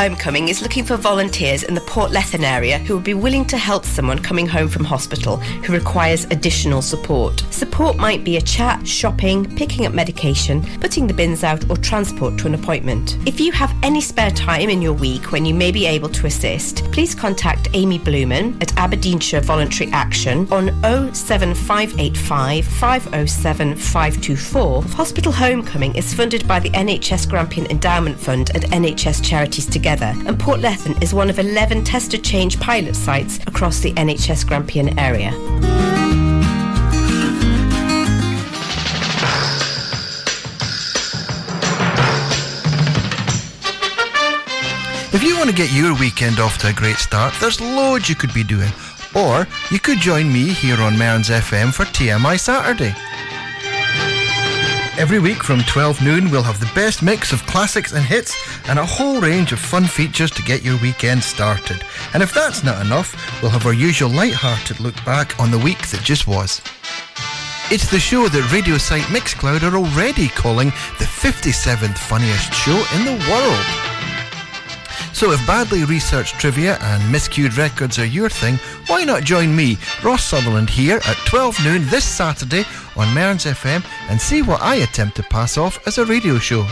[SPEAKER 23] Homecoming is looking for volunteers in the Portlethen area who would be willing to help someone coming home from hospital who requires additional support. Support might be a chat, shopping, picking up medication, putting the bins out, or transport to an appointment. If you have any spare time in your week when you may be able to assist, please contact Amy Blumen at Aberdeenshire Voluntary Action on 07585 507 524. Hospital Homecoming is funded by the NHS Grampian Endowment Fund and NHS Charities Together, and Portlethen is one of 11 test to change pilot sites across the NHS Grampian area.
[SPEAKER 24] If you want to get your weekend off to a great start, there's loads you could be doing. Or you could join me here on Mearns FM for TMI Saturday. Every week from 12 noon, we'll have the best mix of classics and hits and a whole range of fun features to get your weekend started. And if that's not enough, we'll have our usual light-hearted look back on the week that just was. It's the show that radio site Mixcloud are already calling the 57th funniest show in the world. So if badly researched trivia and miscued records are your thing, why not join me, Ross Sutherland, here at 12 noon this Saturday on Mearns FM and see what I attempt to pass off as a radio show.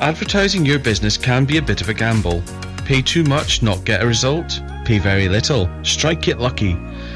[SPEAKER 11] Advertising your business can be a bit of a gamble. Pay too much, not get a result. Pay very little, strike it lucky.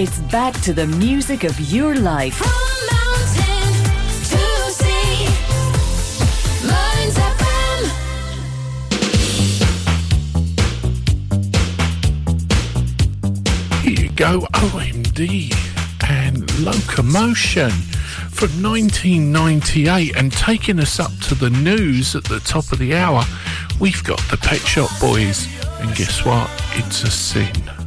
[SPEAKER 4] It's back to the music of your life.
[SPEAKER 6] Here you go, OMD and Locomotion from 1998. And taking us up to the news at the top of the hour, we've got the Pet Shop Boys. And guess what? It's a sin.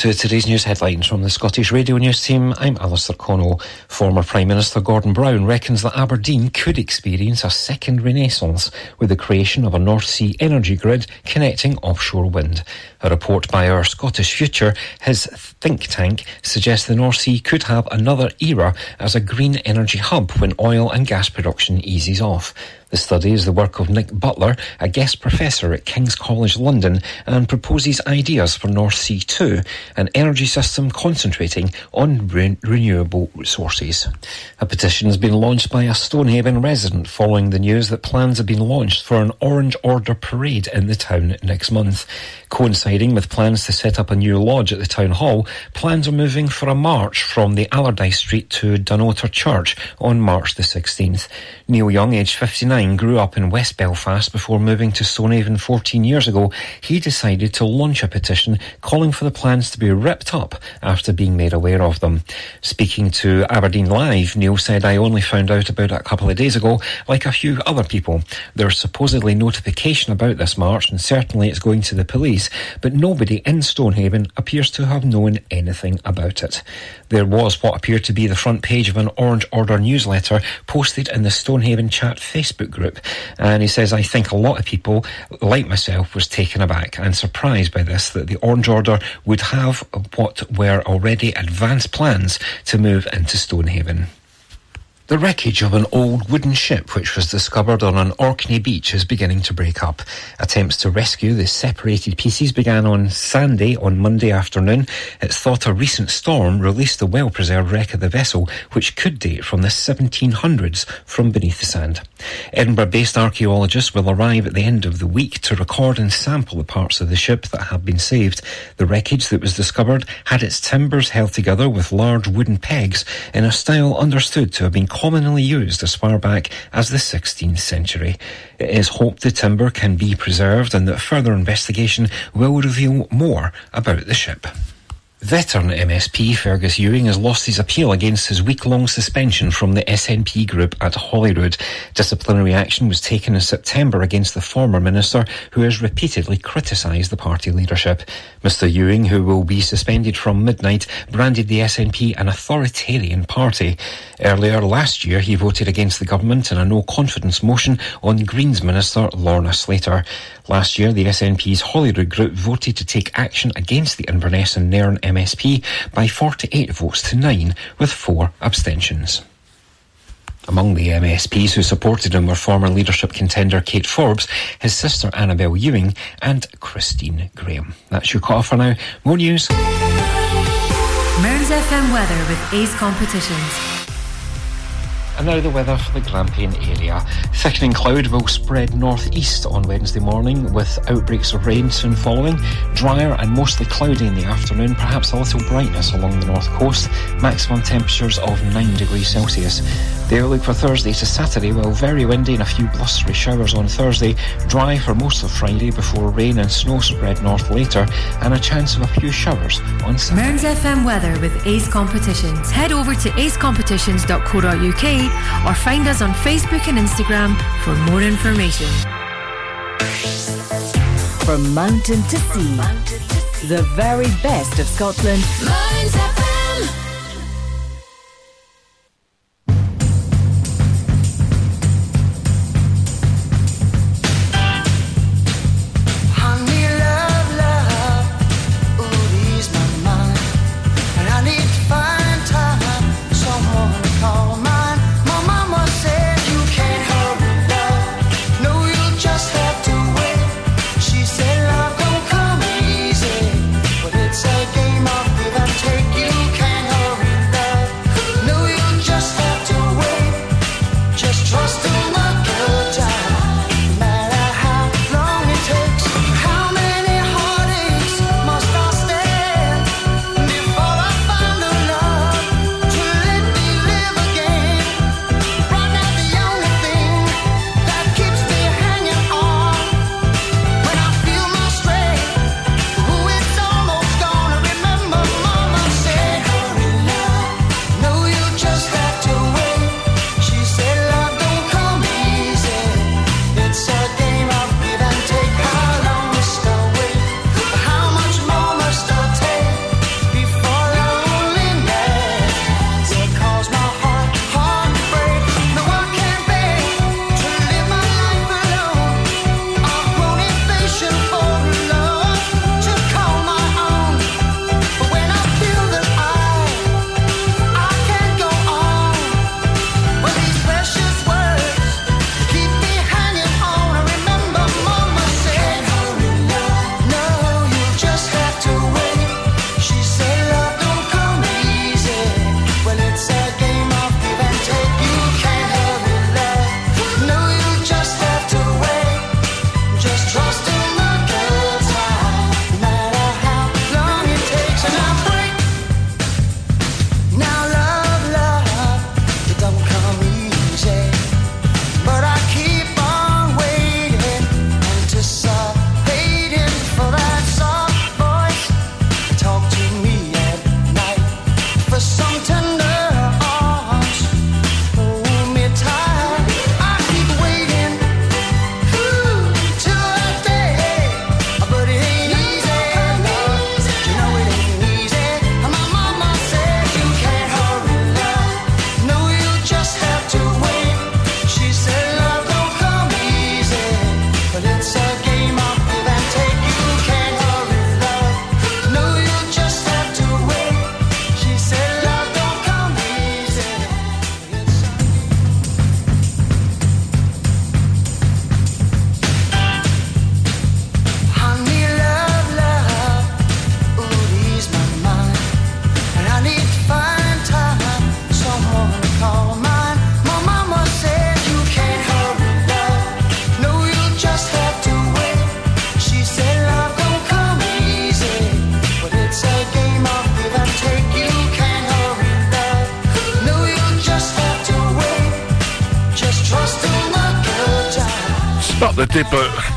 [SPEAKER 14] To
[SPEAKER 2] today's news headlines from the Scottish Radio News team. I'm Alistair Connell. Former Prime Minister Gordon Brown reckons that Aberdeen could experience a second renaissance with the creation of a North Sea energy grid connecting offshore wind. A report by our Scottish Future, his think tank, suggests the North Sea could have another era as a green energy hub when oil and gas production eases off. The study is the work of Nick Butler, a guest professor at King's College London, and proposes ideas for North Sea 2, an energy system concentrating on re- renewable resources. A petition has been launched by a Stonehaven resident following the news that plans have been launched for an Orange Order parade in the town next month. Coinciding with plans to set up a new lodge at the town hall, plans are moving for a march from the Allardice Street to Dunnottar Church on March the 16th. Neil Young, aged 59, grew up in West Belfast before moving to Stonehaven 14 years ago. He decided to launch a petition calling for the plans to be ripped up after being made aware of them. Speaking to Aberdeen Live, Neil said, I only found out about it a couple of days ago, like a few other people. There's supposedly notification about this march, and certainly it's going to the police, but nobody in Stonehaven appears to have known anything about it. There was what appeared to be the front page of an Orange Order newsletter posted in the Stonehaven Chat Facebook group. And he says, I think a lot of people, like myself, was taken aback and surprised by this, that the Orange Order would have what were already advanced plans to move into Stonehaven. Haven. The wreckage of an old wooden ship which was discovered on an Orkney beach is beginning to break up. Attempts to rescue the separated pieces began on Sunday on Monday afternoon. It's thought a recent storm released the well-preserved wreck of the vessel, which could date from the 1700s from beneath the sand. Edinburgh-based archaeologists will arrive at the end of the week to record and sample the parts of the ship that have been saved. The wreckage that was discovered had its timbers held together with large wooden pegs in a style understood to have been commonly used as far back as the 16th century. It is hoped the timber can be preserved and that further investigation will reveal more about the ship. Veteran MSP Fergus Ewing has lost his appeal against his week-long suspension from the SNP group at Holyrood. Disciplinary action was taken in September against the former minister who has repeatedly criticised the party leadership. Mr Ewing, who will be suspended from midnight, branded the SNP an authoritarian party. Earlier last year, he voted against the government in a no-confidence motion on Greens Minister Lorna Slater. Last year, the SNP's Holyrood group voted to take action against the Inverness and Nairn MSP by 48 votes to 9, with 4 abstentions. Among the MSPs who supported him were former leadership contender Kate Forbes, his sister Annabel Ewing, and Christine Grahame. That's your call for now. More news.
[SPEAKER 3] Mearns FM weather with Ace Competitions.
[SPEAKER 2] And now the weather for the Grampian area. Thickening cloud will spread northeast on Wednesday morning with outbreaks of rain soon following. Drier and mostly cloudy in the afternoon, perhaps a little brightness along the north coast. Maximum temperatures of 9 degrees Celsius. The outlook for Thursday to Saturday, well, very windy and a few blustery showers on Thursday. Dry for most of Friday before rain and snow spread north later, and a chance of a few showers on Saturday.
[SPEAKER 3] Mearns FM weather with Ace Competitions. Head over to acecompetitions.co.uk or find us on Facebook and Instagram for more information.
[SPEAKER 4] From mountain to sea, the very best of Scotland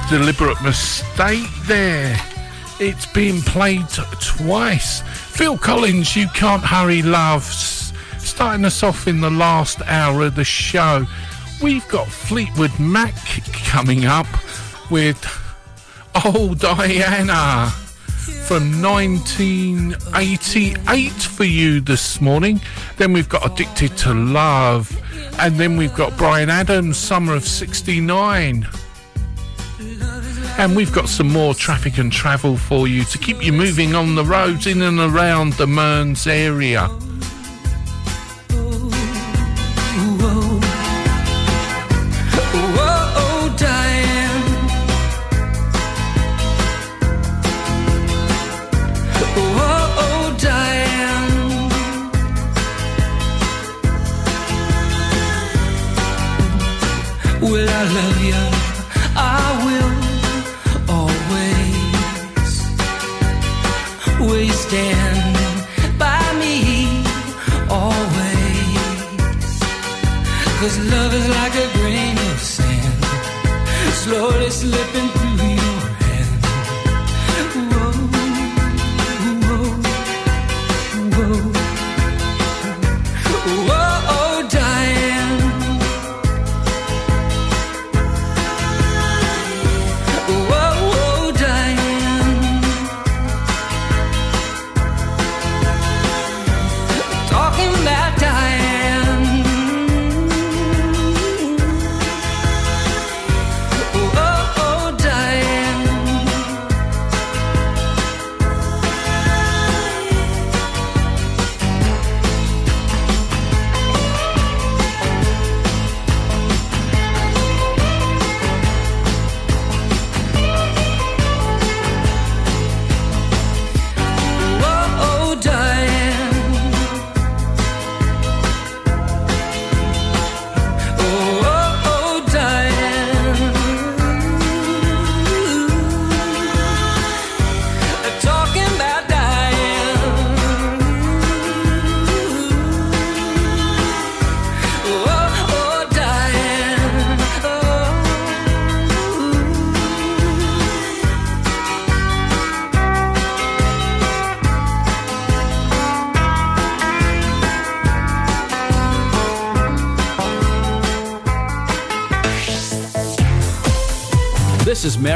[SPEAKER 25] deliberate, mistake there. It's been played twice. Phil Collins, You Can't Hurry Love, starting us off in the last hour of the show. We've got Fleetwood Mac coming up with Oh Diana from 1988 for you this morning. Then we've got Addicted to Love. And then we've got Bryan Adams, Summer of 69. And we've got some more traffic and travel for you to keep you moving on the roads in and around the Mearns area.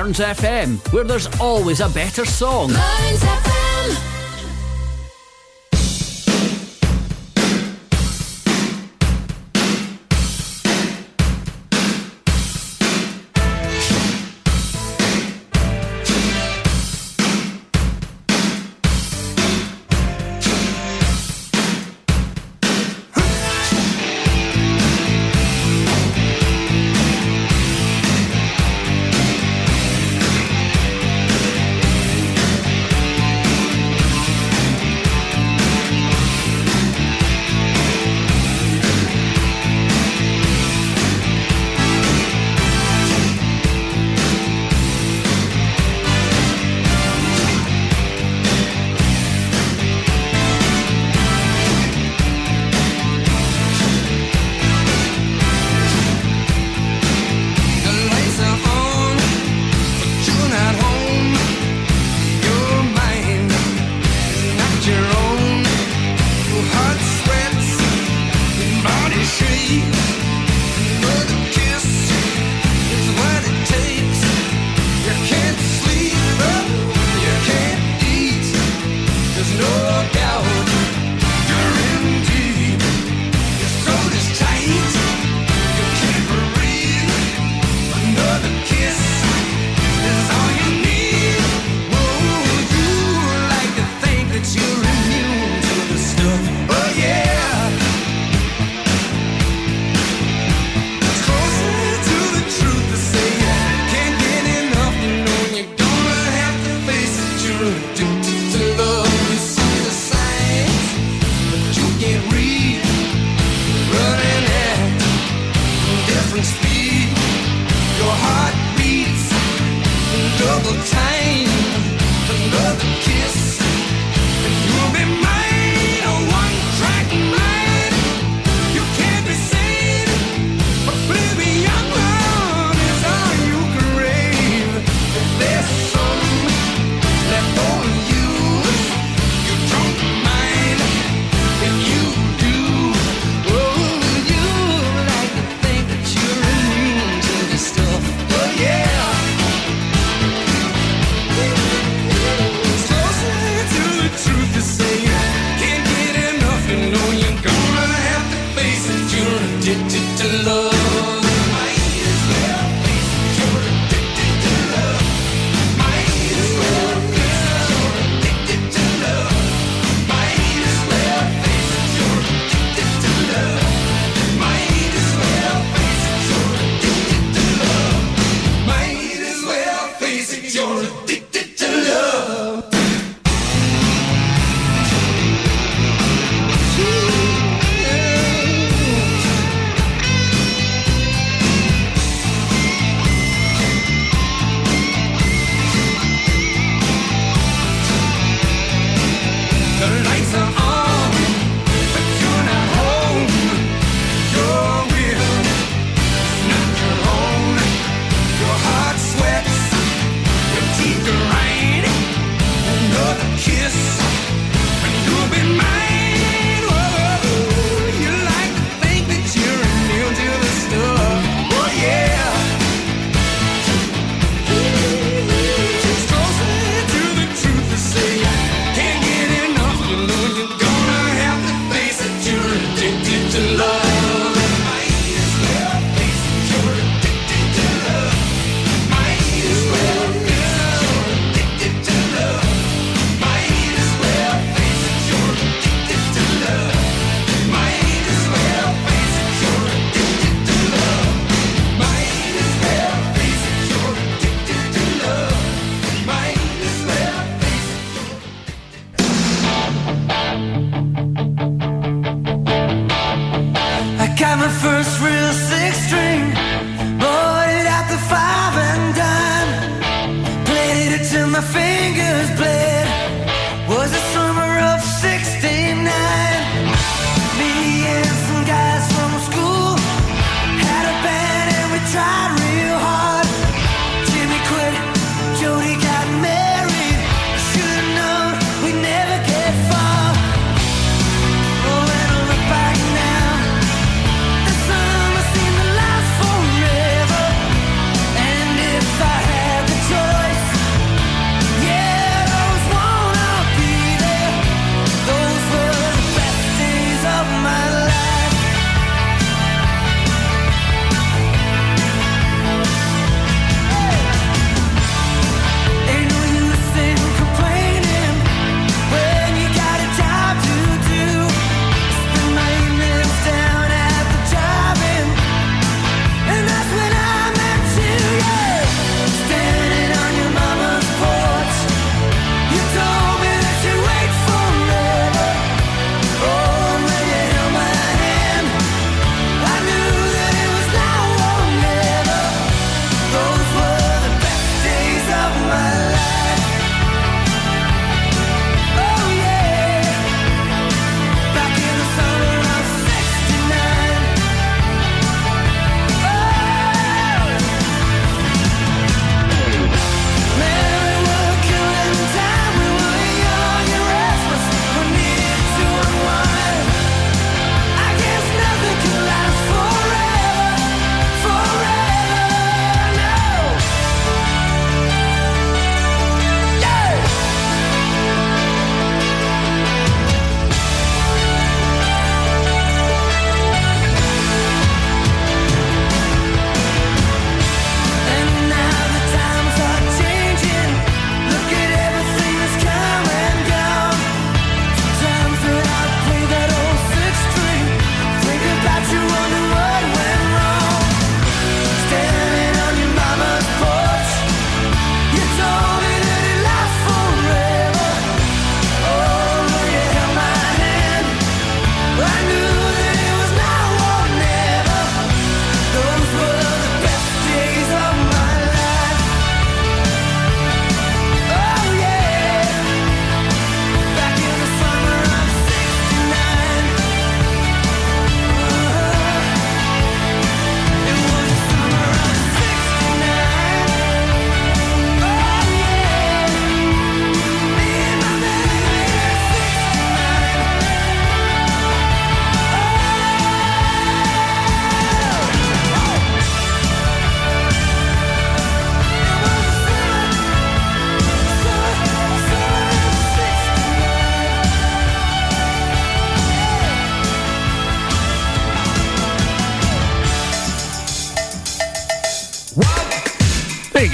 [SPEAKER 14] Mearns FM, where there's always a better song.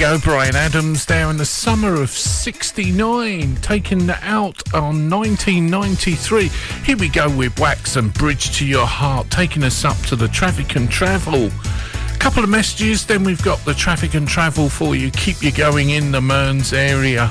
[SPEAKER 6] go, Bryan Adams there in the summer of 69, taken out on 1993. Here we go with Wax and Bridge to Your Heart, taking us up to the traffic and travel. Couple of messages, then we've got the traffic and travel for you. Keep you going in the Mearns area.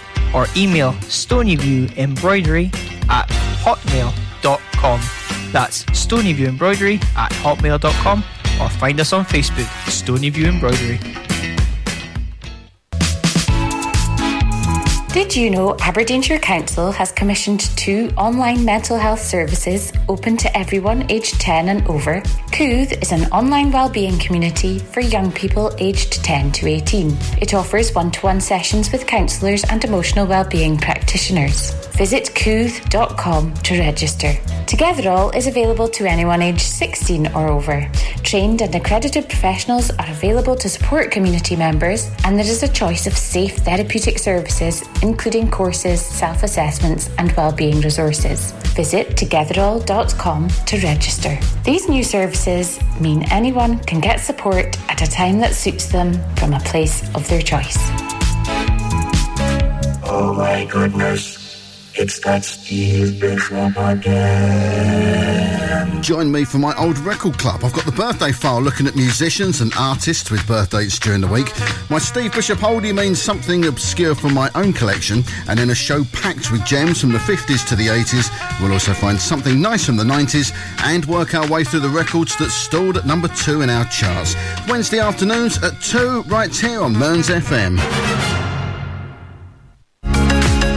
[SPEAKER 8] or email stonyviewembroidery at hotmail.com. That's stonyviewembroidery at hotmail.com or find us on Facebook, Stonyview Embroidery.
[SPEAKER 26] Did you know Aberdeenshire Council has commissioned two online mental health services open to everyone aged 10 and over? Kooth is an online wellbeing community for young people aged 10 to 18. It offers one-to-one sessions with counsellors and emotional wellbeing practitioners. Visit kooth.com to register. Togetherall is available to anyone aged 16 or over. Trained and accredited professionals are available to support community members, and there is a choice of safe therapeutic services, including courses, self assessments, and wellbeing resources. Visit togetherall.com to register. These new services mean anyone can get support at a time that suits them from a place of their choice.
[SPEAKER 27] Oh my goodness, it's that Steve Bishop again.
[SPEAKER 28] Join me for my old record club. I've got the birthday file looking at musicians and artists with birthdays during the week. My Steve Bishop oldie means something obscure from my own collection, and in a show packed with gems from the 50s to the 80s, we'll also find something nice from the 90s and work our way through the records that stalled at number two in our charts. Wednesday afternoons at 2, right here on Mearns FM.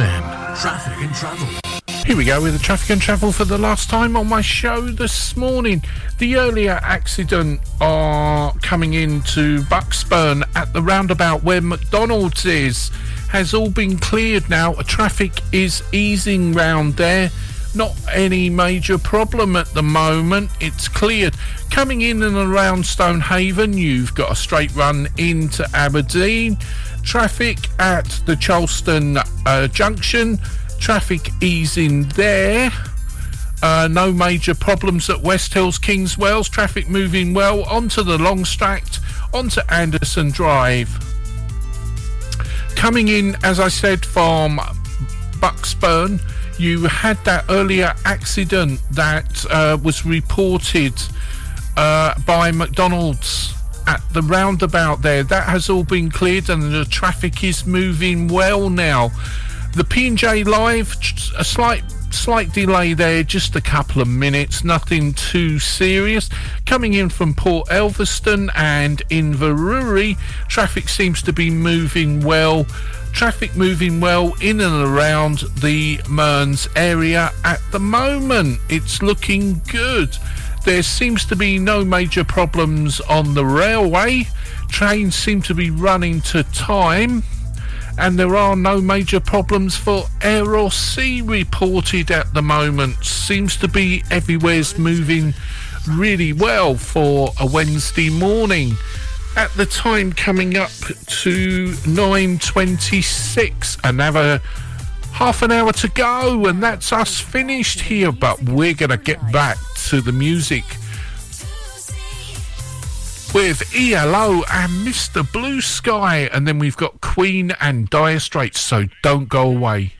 [SPEAKER 1] FM. Traffic and travel.
[SPEAKER 6] Here we go with the traffic and travel for the last time on my show this morning. The earlier accident are coming into Bucksburn at the roundabout where McDonald's is has all been cleared now. Traffic is easing round there. Not any major problem at the moment. It's cleared. Coming in and around Stonehaven, you've got a straight run into Aberdeen. Traffic at the Charleston uh, Junction. Traffic easing there. Uh, no major problems at West Hills, Kingswells. Traffic moving well onto the Lang Stracht, onto Anderson Drive. Coming in, as I said, from Bucksburn, you had that earlier accident that uh, was reported uh, by McDonald's at the roundabout there. That has all been cleared and the traffic is moving well now. The P&J Live, a slight slight delay there, just a couple of minutes, nothing too serious. Coming in from Port Elphinstone and Inverurie, traffic seems to be moving well. Traffic moving well in and around the Mearns area at the moment. It's looking good. There seems to be no major problems on the railway. Trains seem to be running to time and there are no major problems for air or sea reported at the moment. Seems to be everywhere's moving really well for a Wednesday morning. At the time coming up to 9.26, another half an hour to go and that's us finished here, but we're going to get back to the music with ELO and Mr. Blue Sky, and then we've got Queen and Dire Straits, so don't go away.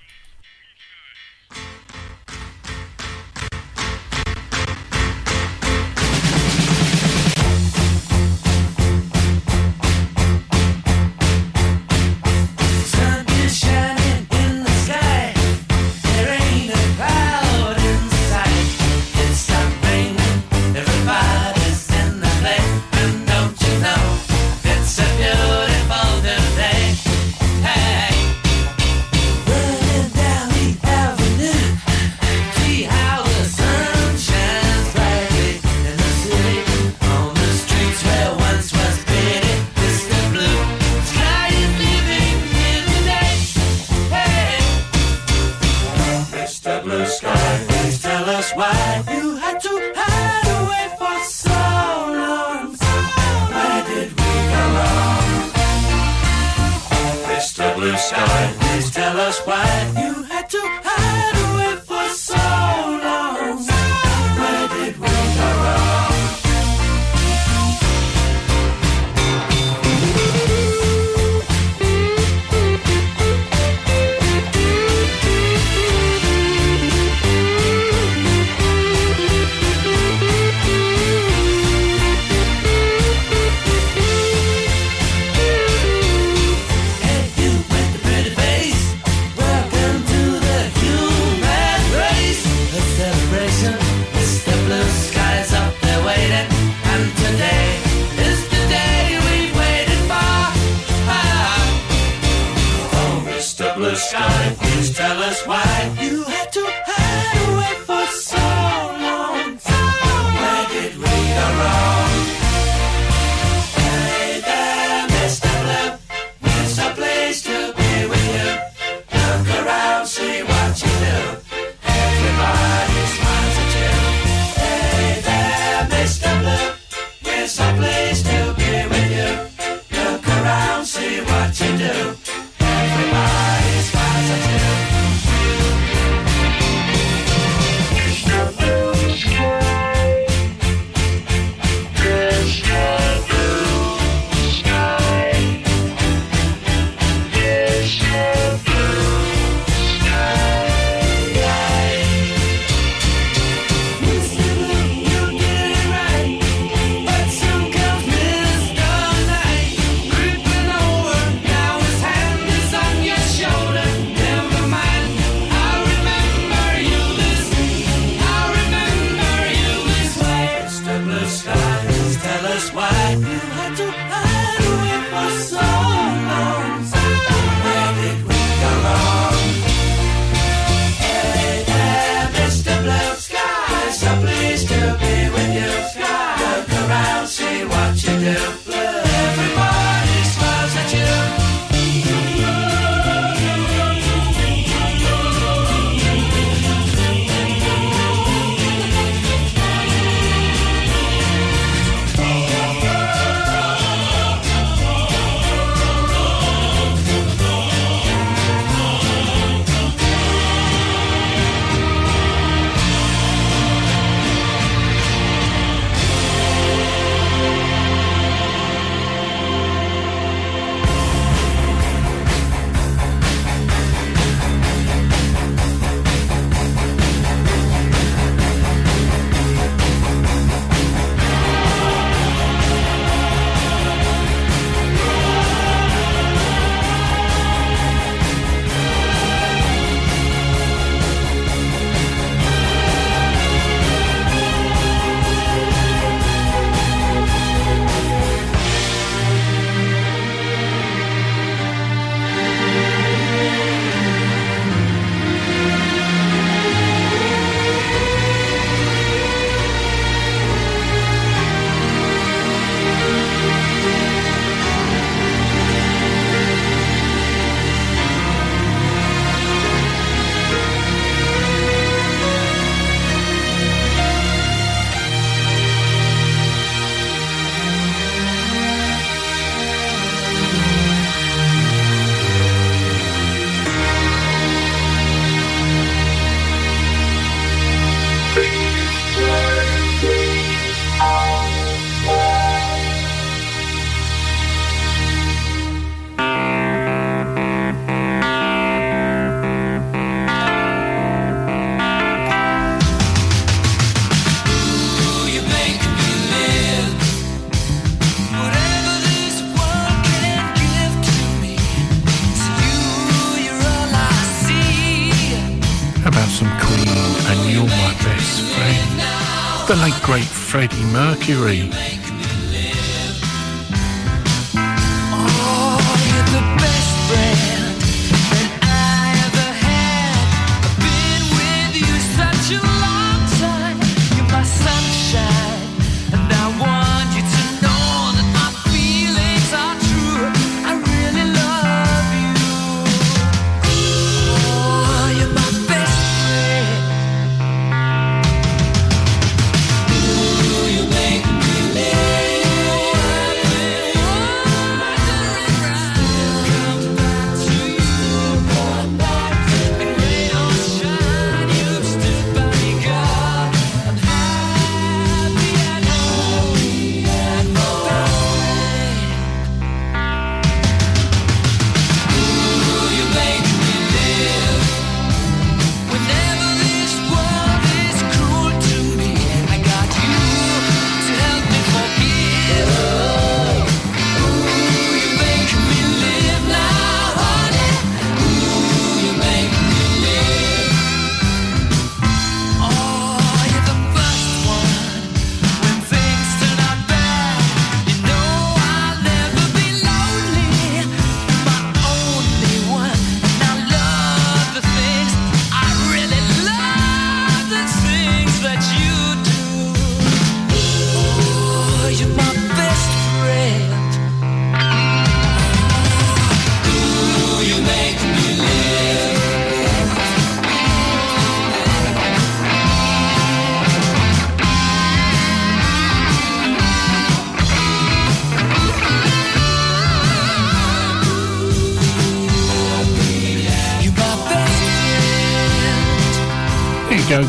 [SPEAKER 25] Freddie Mercury.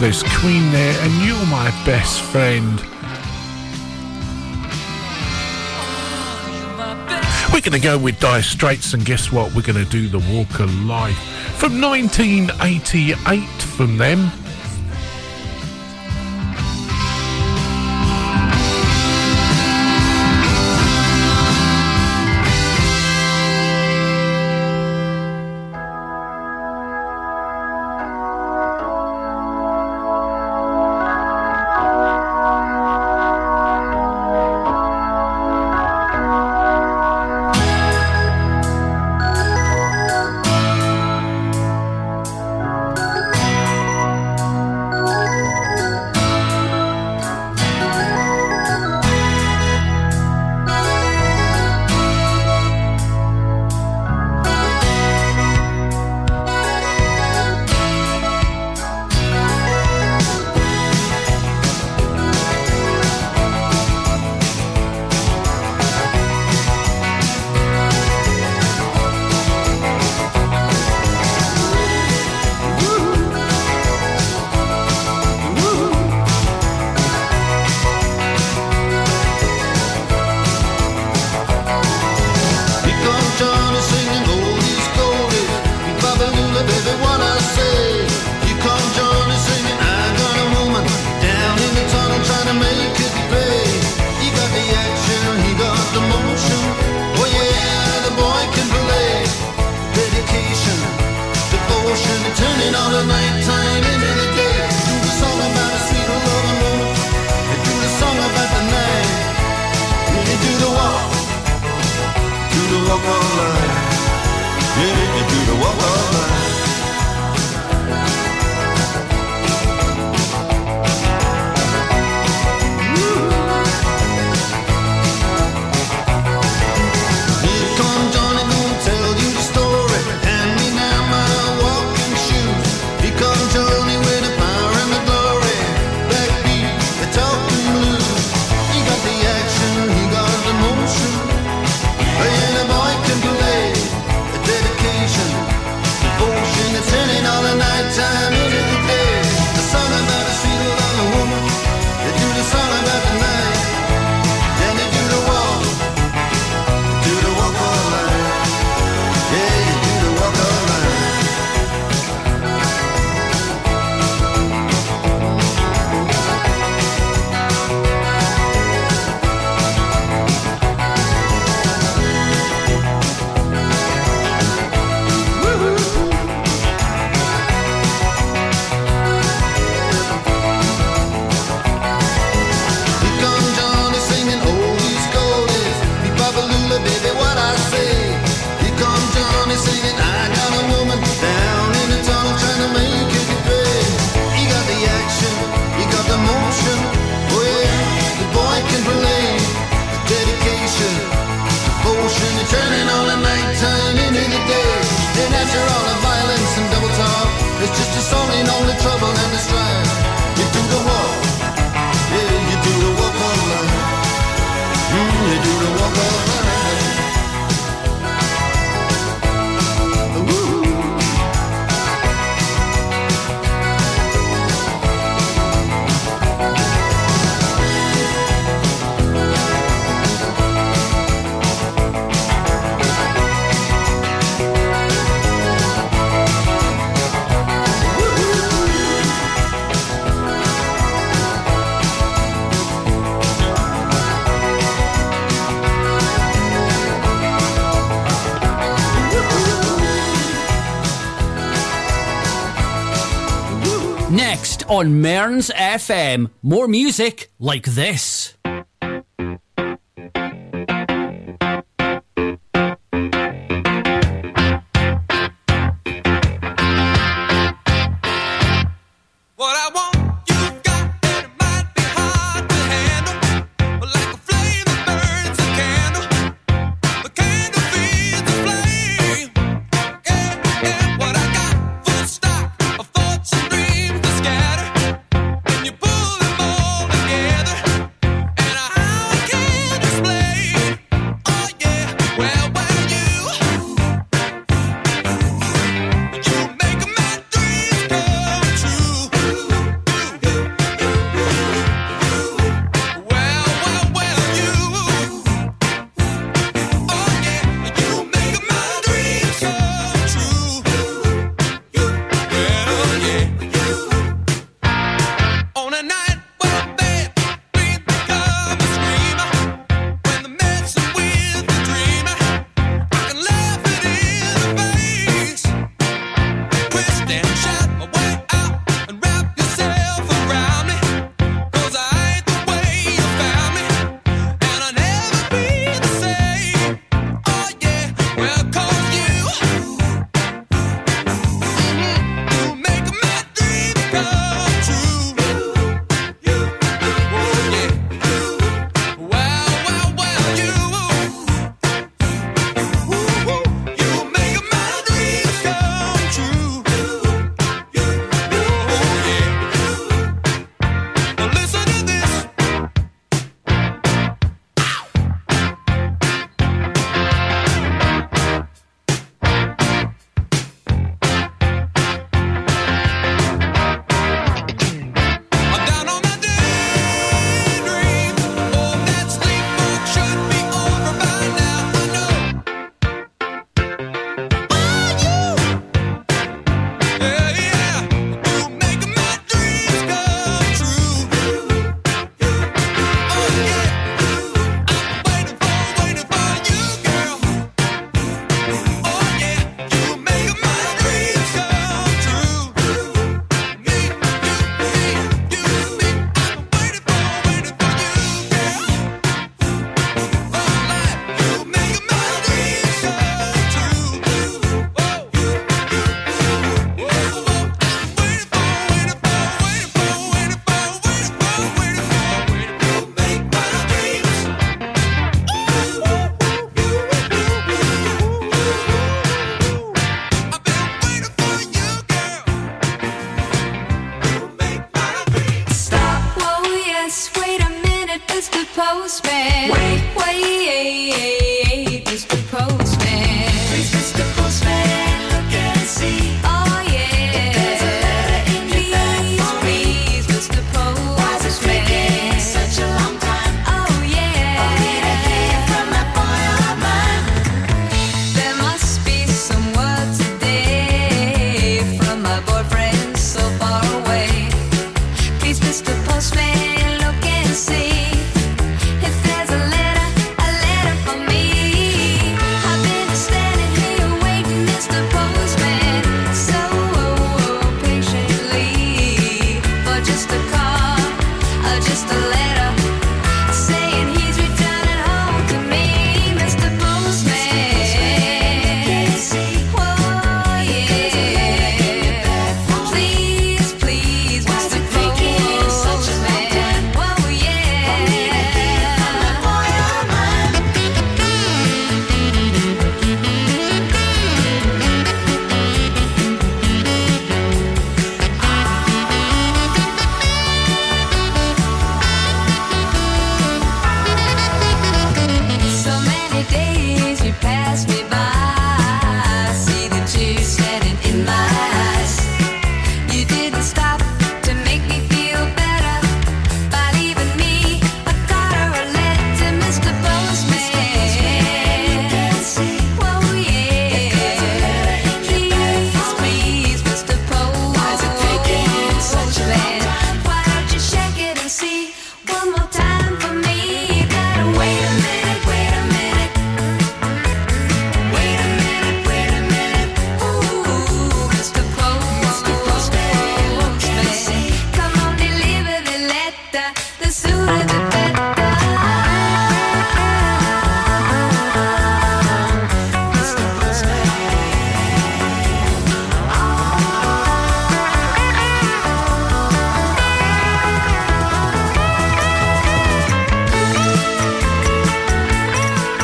[SPEAKER 25] There's Queen there, and you're my best friend. We're going to go with Dire Straits, and guess what? We're going to do the Walk of Life from 1988 from them.
[SPEAKER 29] On Mearns FM. More music like this.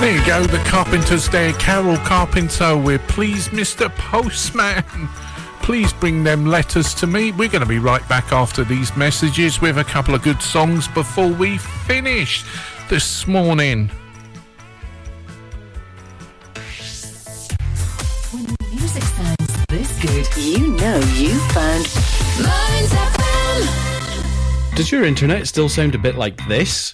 [SPEAKER 30] There
[SPEAKER 6] you go, the carpenters there. Carol Carpenter we're pleased, Mr. Postman. Please bring them letters to me. We're going to be right back after these messages with a couple of good songs before we finish this morning.
[SPEAKER 3] When music sounds this good, you know you found
[SPEAKER 7] Mearns FM.
[SPEAKER 11] Does your internet still sound a bit like this?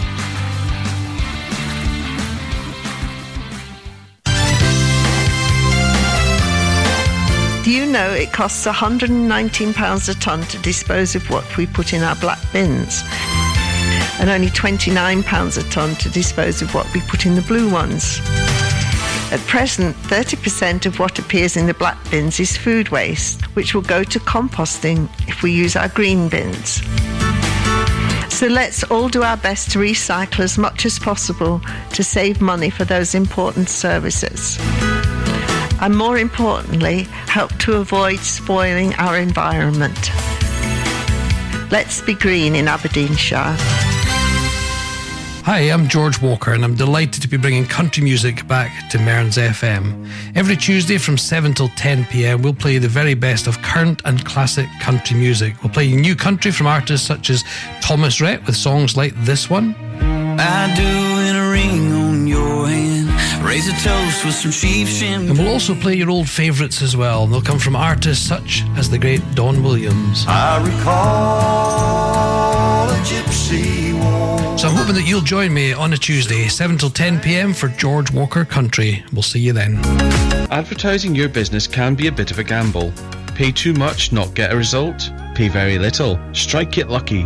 [SPEAKER 21] Know it costs £119 a tonne to dispose of what we put in our black bins? And only £29 a tonne to dispose of what we put in the blue ones. At present, 30% of what appears in the black bins is food waste, which will go to composting if we use our green bins. So let's all do our best to recycle as much as possible to save money for those important services and more importantly, help to avoid spoiling our environment. Let's be green in Aberdeenshire.
[SPEAKER 31] Hi, I'm George Walker, and I'm delighted to be bringing country music back to Mearns FM. Every Tuesday from 7 till 10 pm, we'll play the very best of current and classic country music. We'll play new country from artists such as Thomas Rhett with songs like this one.
[SPEAKER 25] I do in a ring on your hand. Raise a toast with some sheep shin.
[SPEAKER 31] And we'll also play your old favourites as well. They'll come from artists such as the great Don Williams.
[SPEAKER 5] I recall a gypsy war.
[SPEAKER 31] So I'm hoping that you'll join me on a Tuesday, 7 till 10 pm for George Walker Country. We'll see you then.
[SPEAKER 11] Advertising your business can be a bit of a gamble. Pay too much, not get a result. Pay very little, strike it lucky.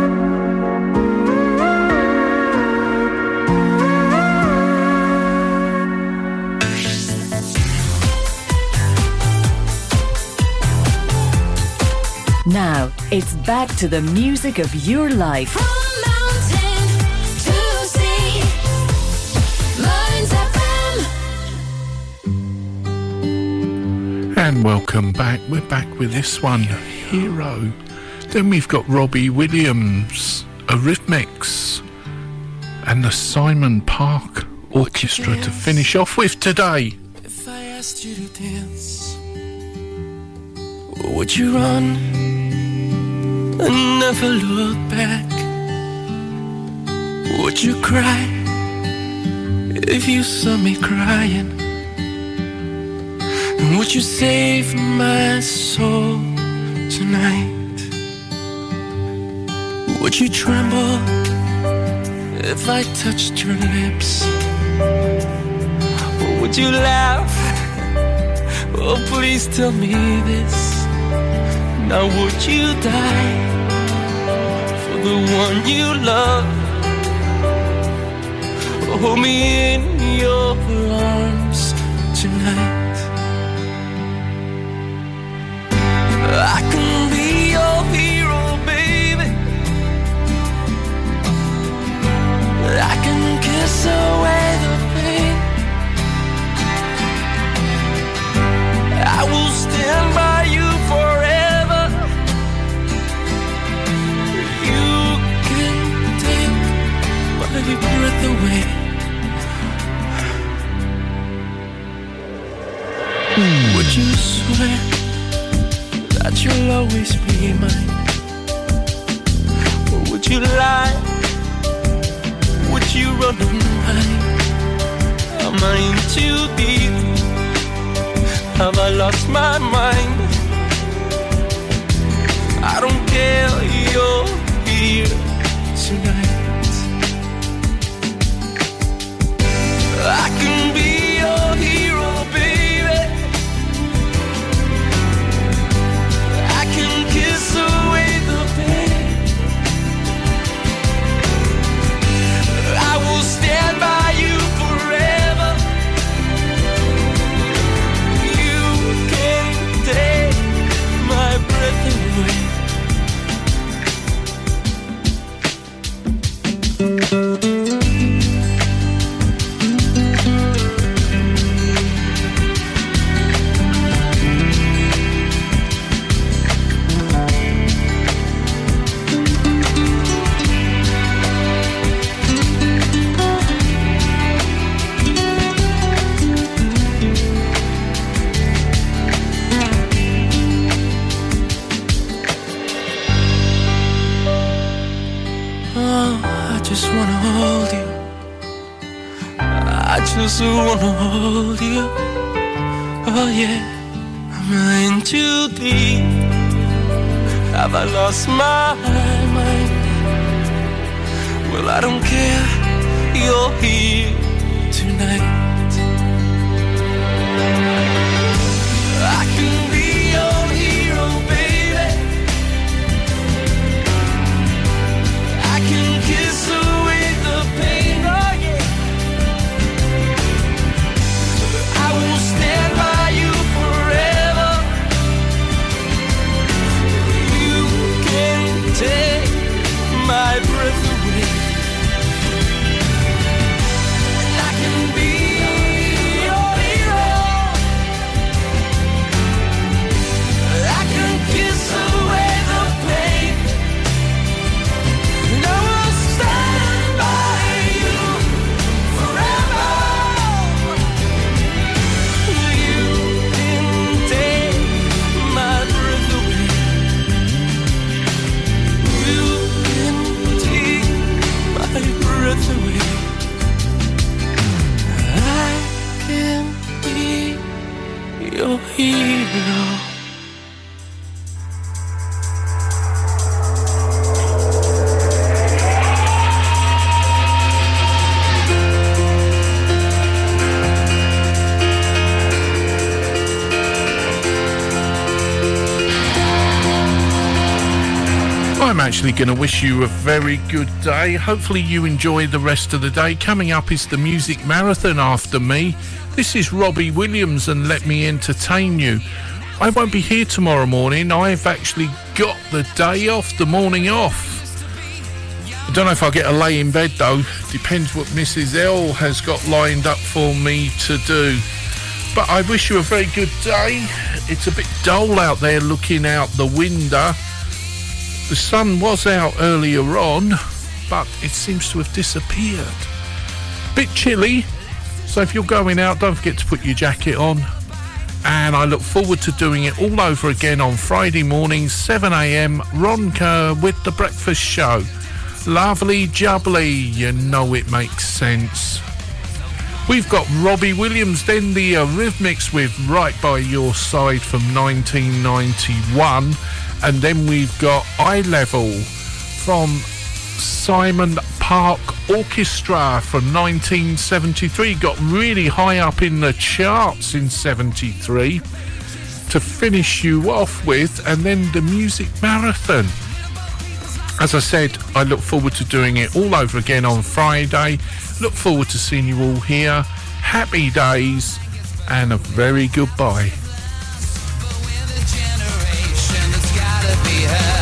[SPEAKER 3] It's back to the music of your life.
[SPEAKER 6] And welcome back. We're back with this one, Hero. Then we've got Robbie Williams, Eurythmics, and the Simon Park Orchestra to finish off with today.
[SPEAKER 25] If I asked you to dance, would you run and never look back? Would you cry if you saw me crying? And would you save my soul tonight? Would you tremble if I touched your lips? Or would you laugh? Oh, please tell me this. Now, would you die for the one you love? Hold me in your arms tonight. I can be your hero, baby. I can kiss away the pain. I will stand by you Would you swear that you'll always be mine? Or would you lie? Would you run and hide? Am I in too deep? Have I lost my mind? I don't care, you're here tonight. I I wanna hold you. Oh yeah, I'm in too deep? Have I lost my mind? Well, I don't care. You're here tonight.
[SPEAKER 6] Actually going to wish you a very good day. Hopefully, you enjoy the rest of the day. Coming up is the music marathon after me. This is Robbie Williams, and let me entertain you. I won't be here tomorrow morning. I've actually got the day off, the morning off. I don't know if I'll get a lay in bed though. Depends what Mrs. L has got lined up for me to do. But I wish you a very good day. It's a bit dull out there looking out the window. The sun was out earlier on, but it seems to have disappeared. Bit chilly, so if you're going out, don't forget to put your jacket on. And I look forward to doing it all over again on Friday morning, 7am. Ron Kerr with the breakfast show. Lovely jubbly, you know it makes sense. We've got Robbie Williams, then the uh, Rhythmics with Right By Your Side from 1991. And then we've got Eye Level from Simon Park Orchestra from 1973. Got really high up in the charts in 73 to finish you off with. And then the Music Marathon. As I said, I look forward to doing it all over again on Friday. Look forward to seeing you all here. Happy days and a very goodbye.
[SPEAKER 25] Generation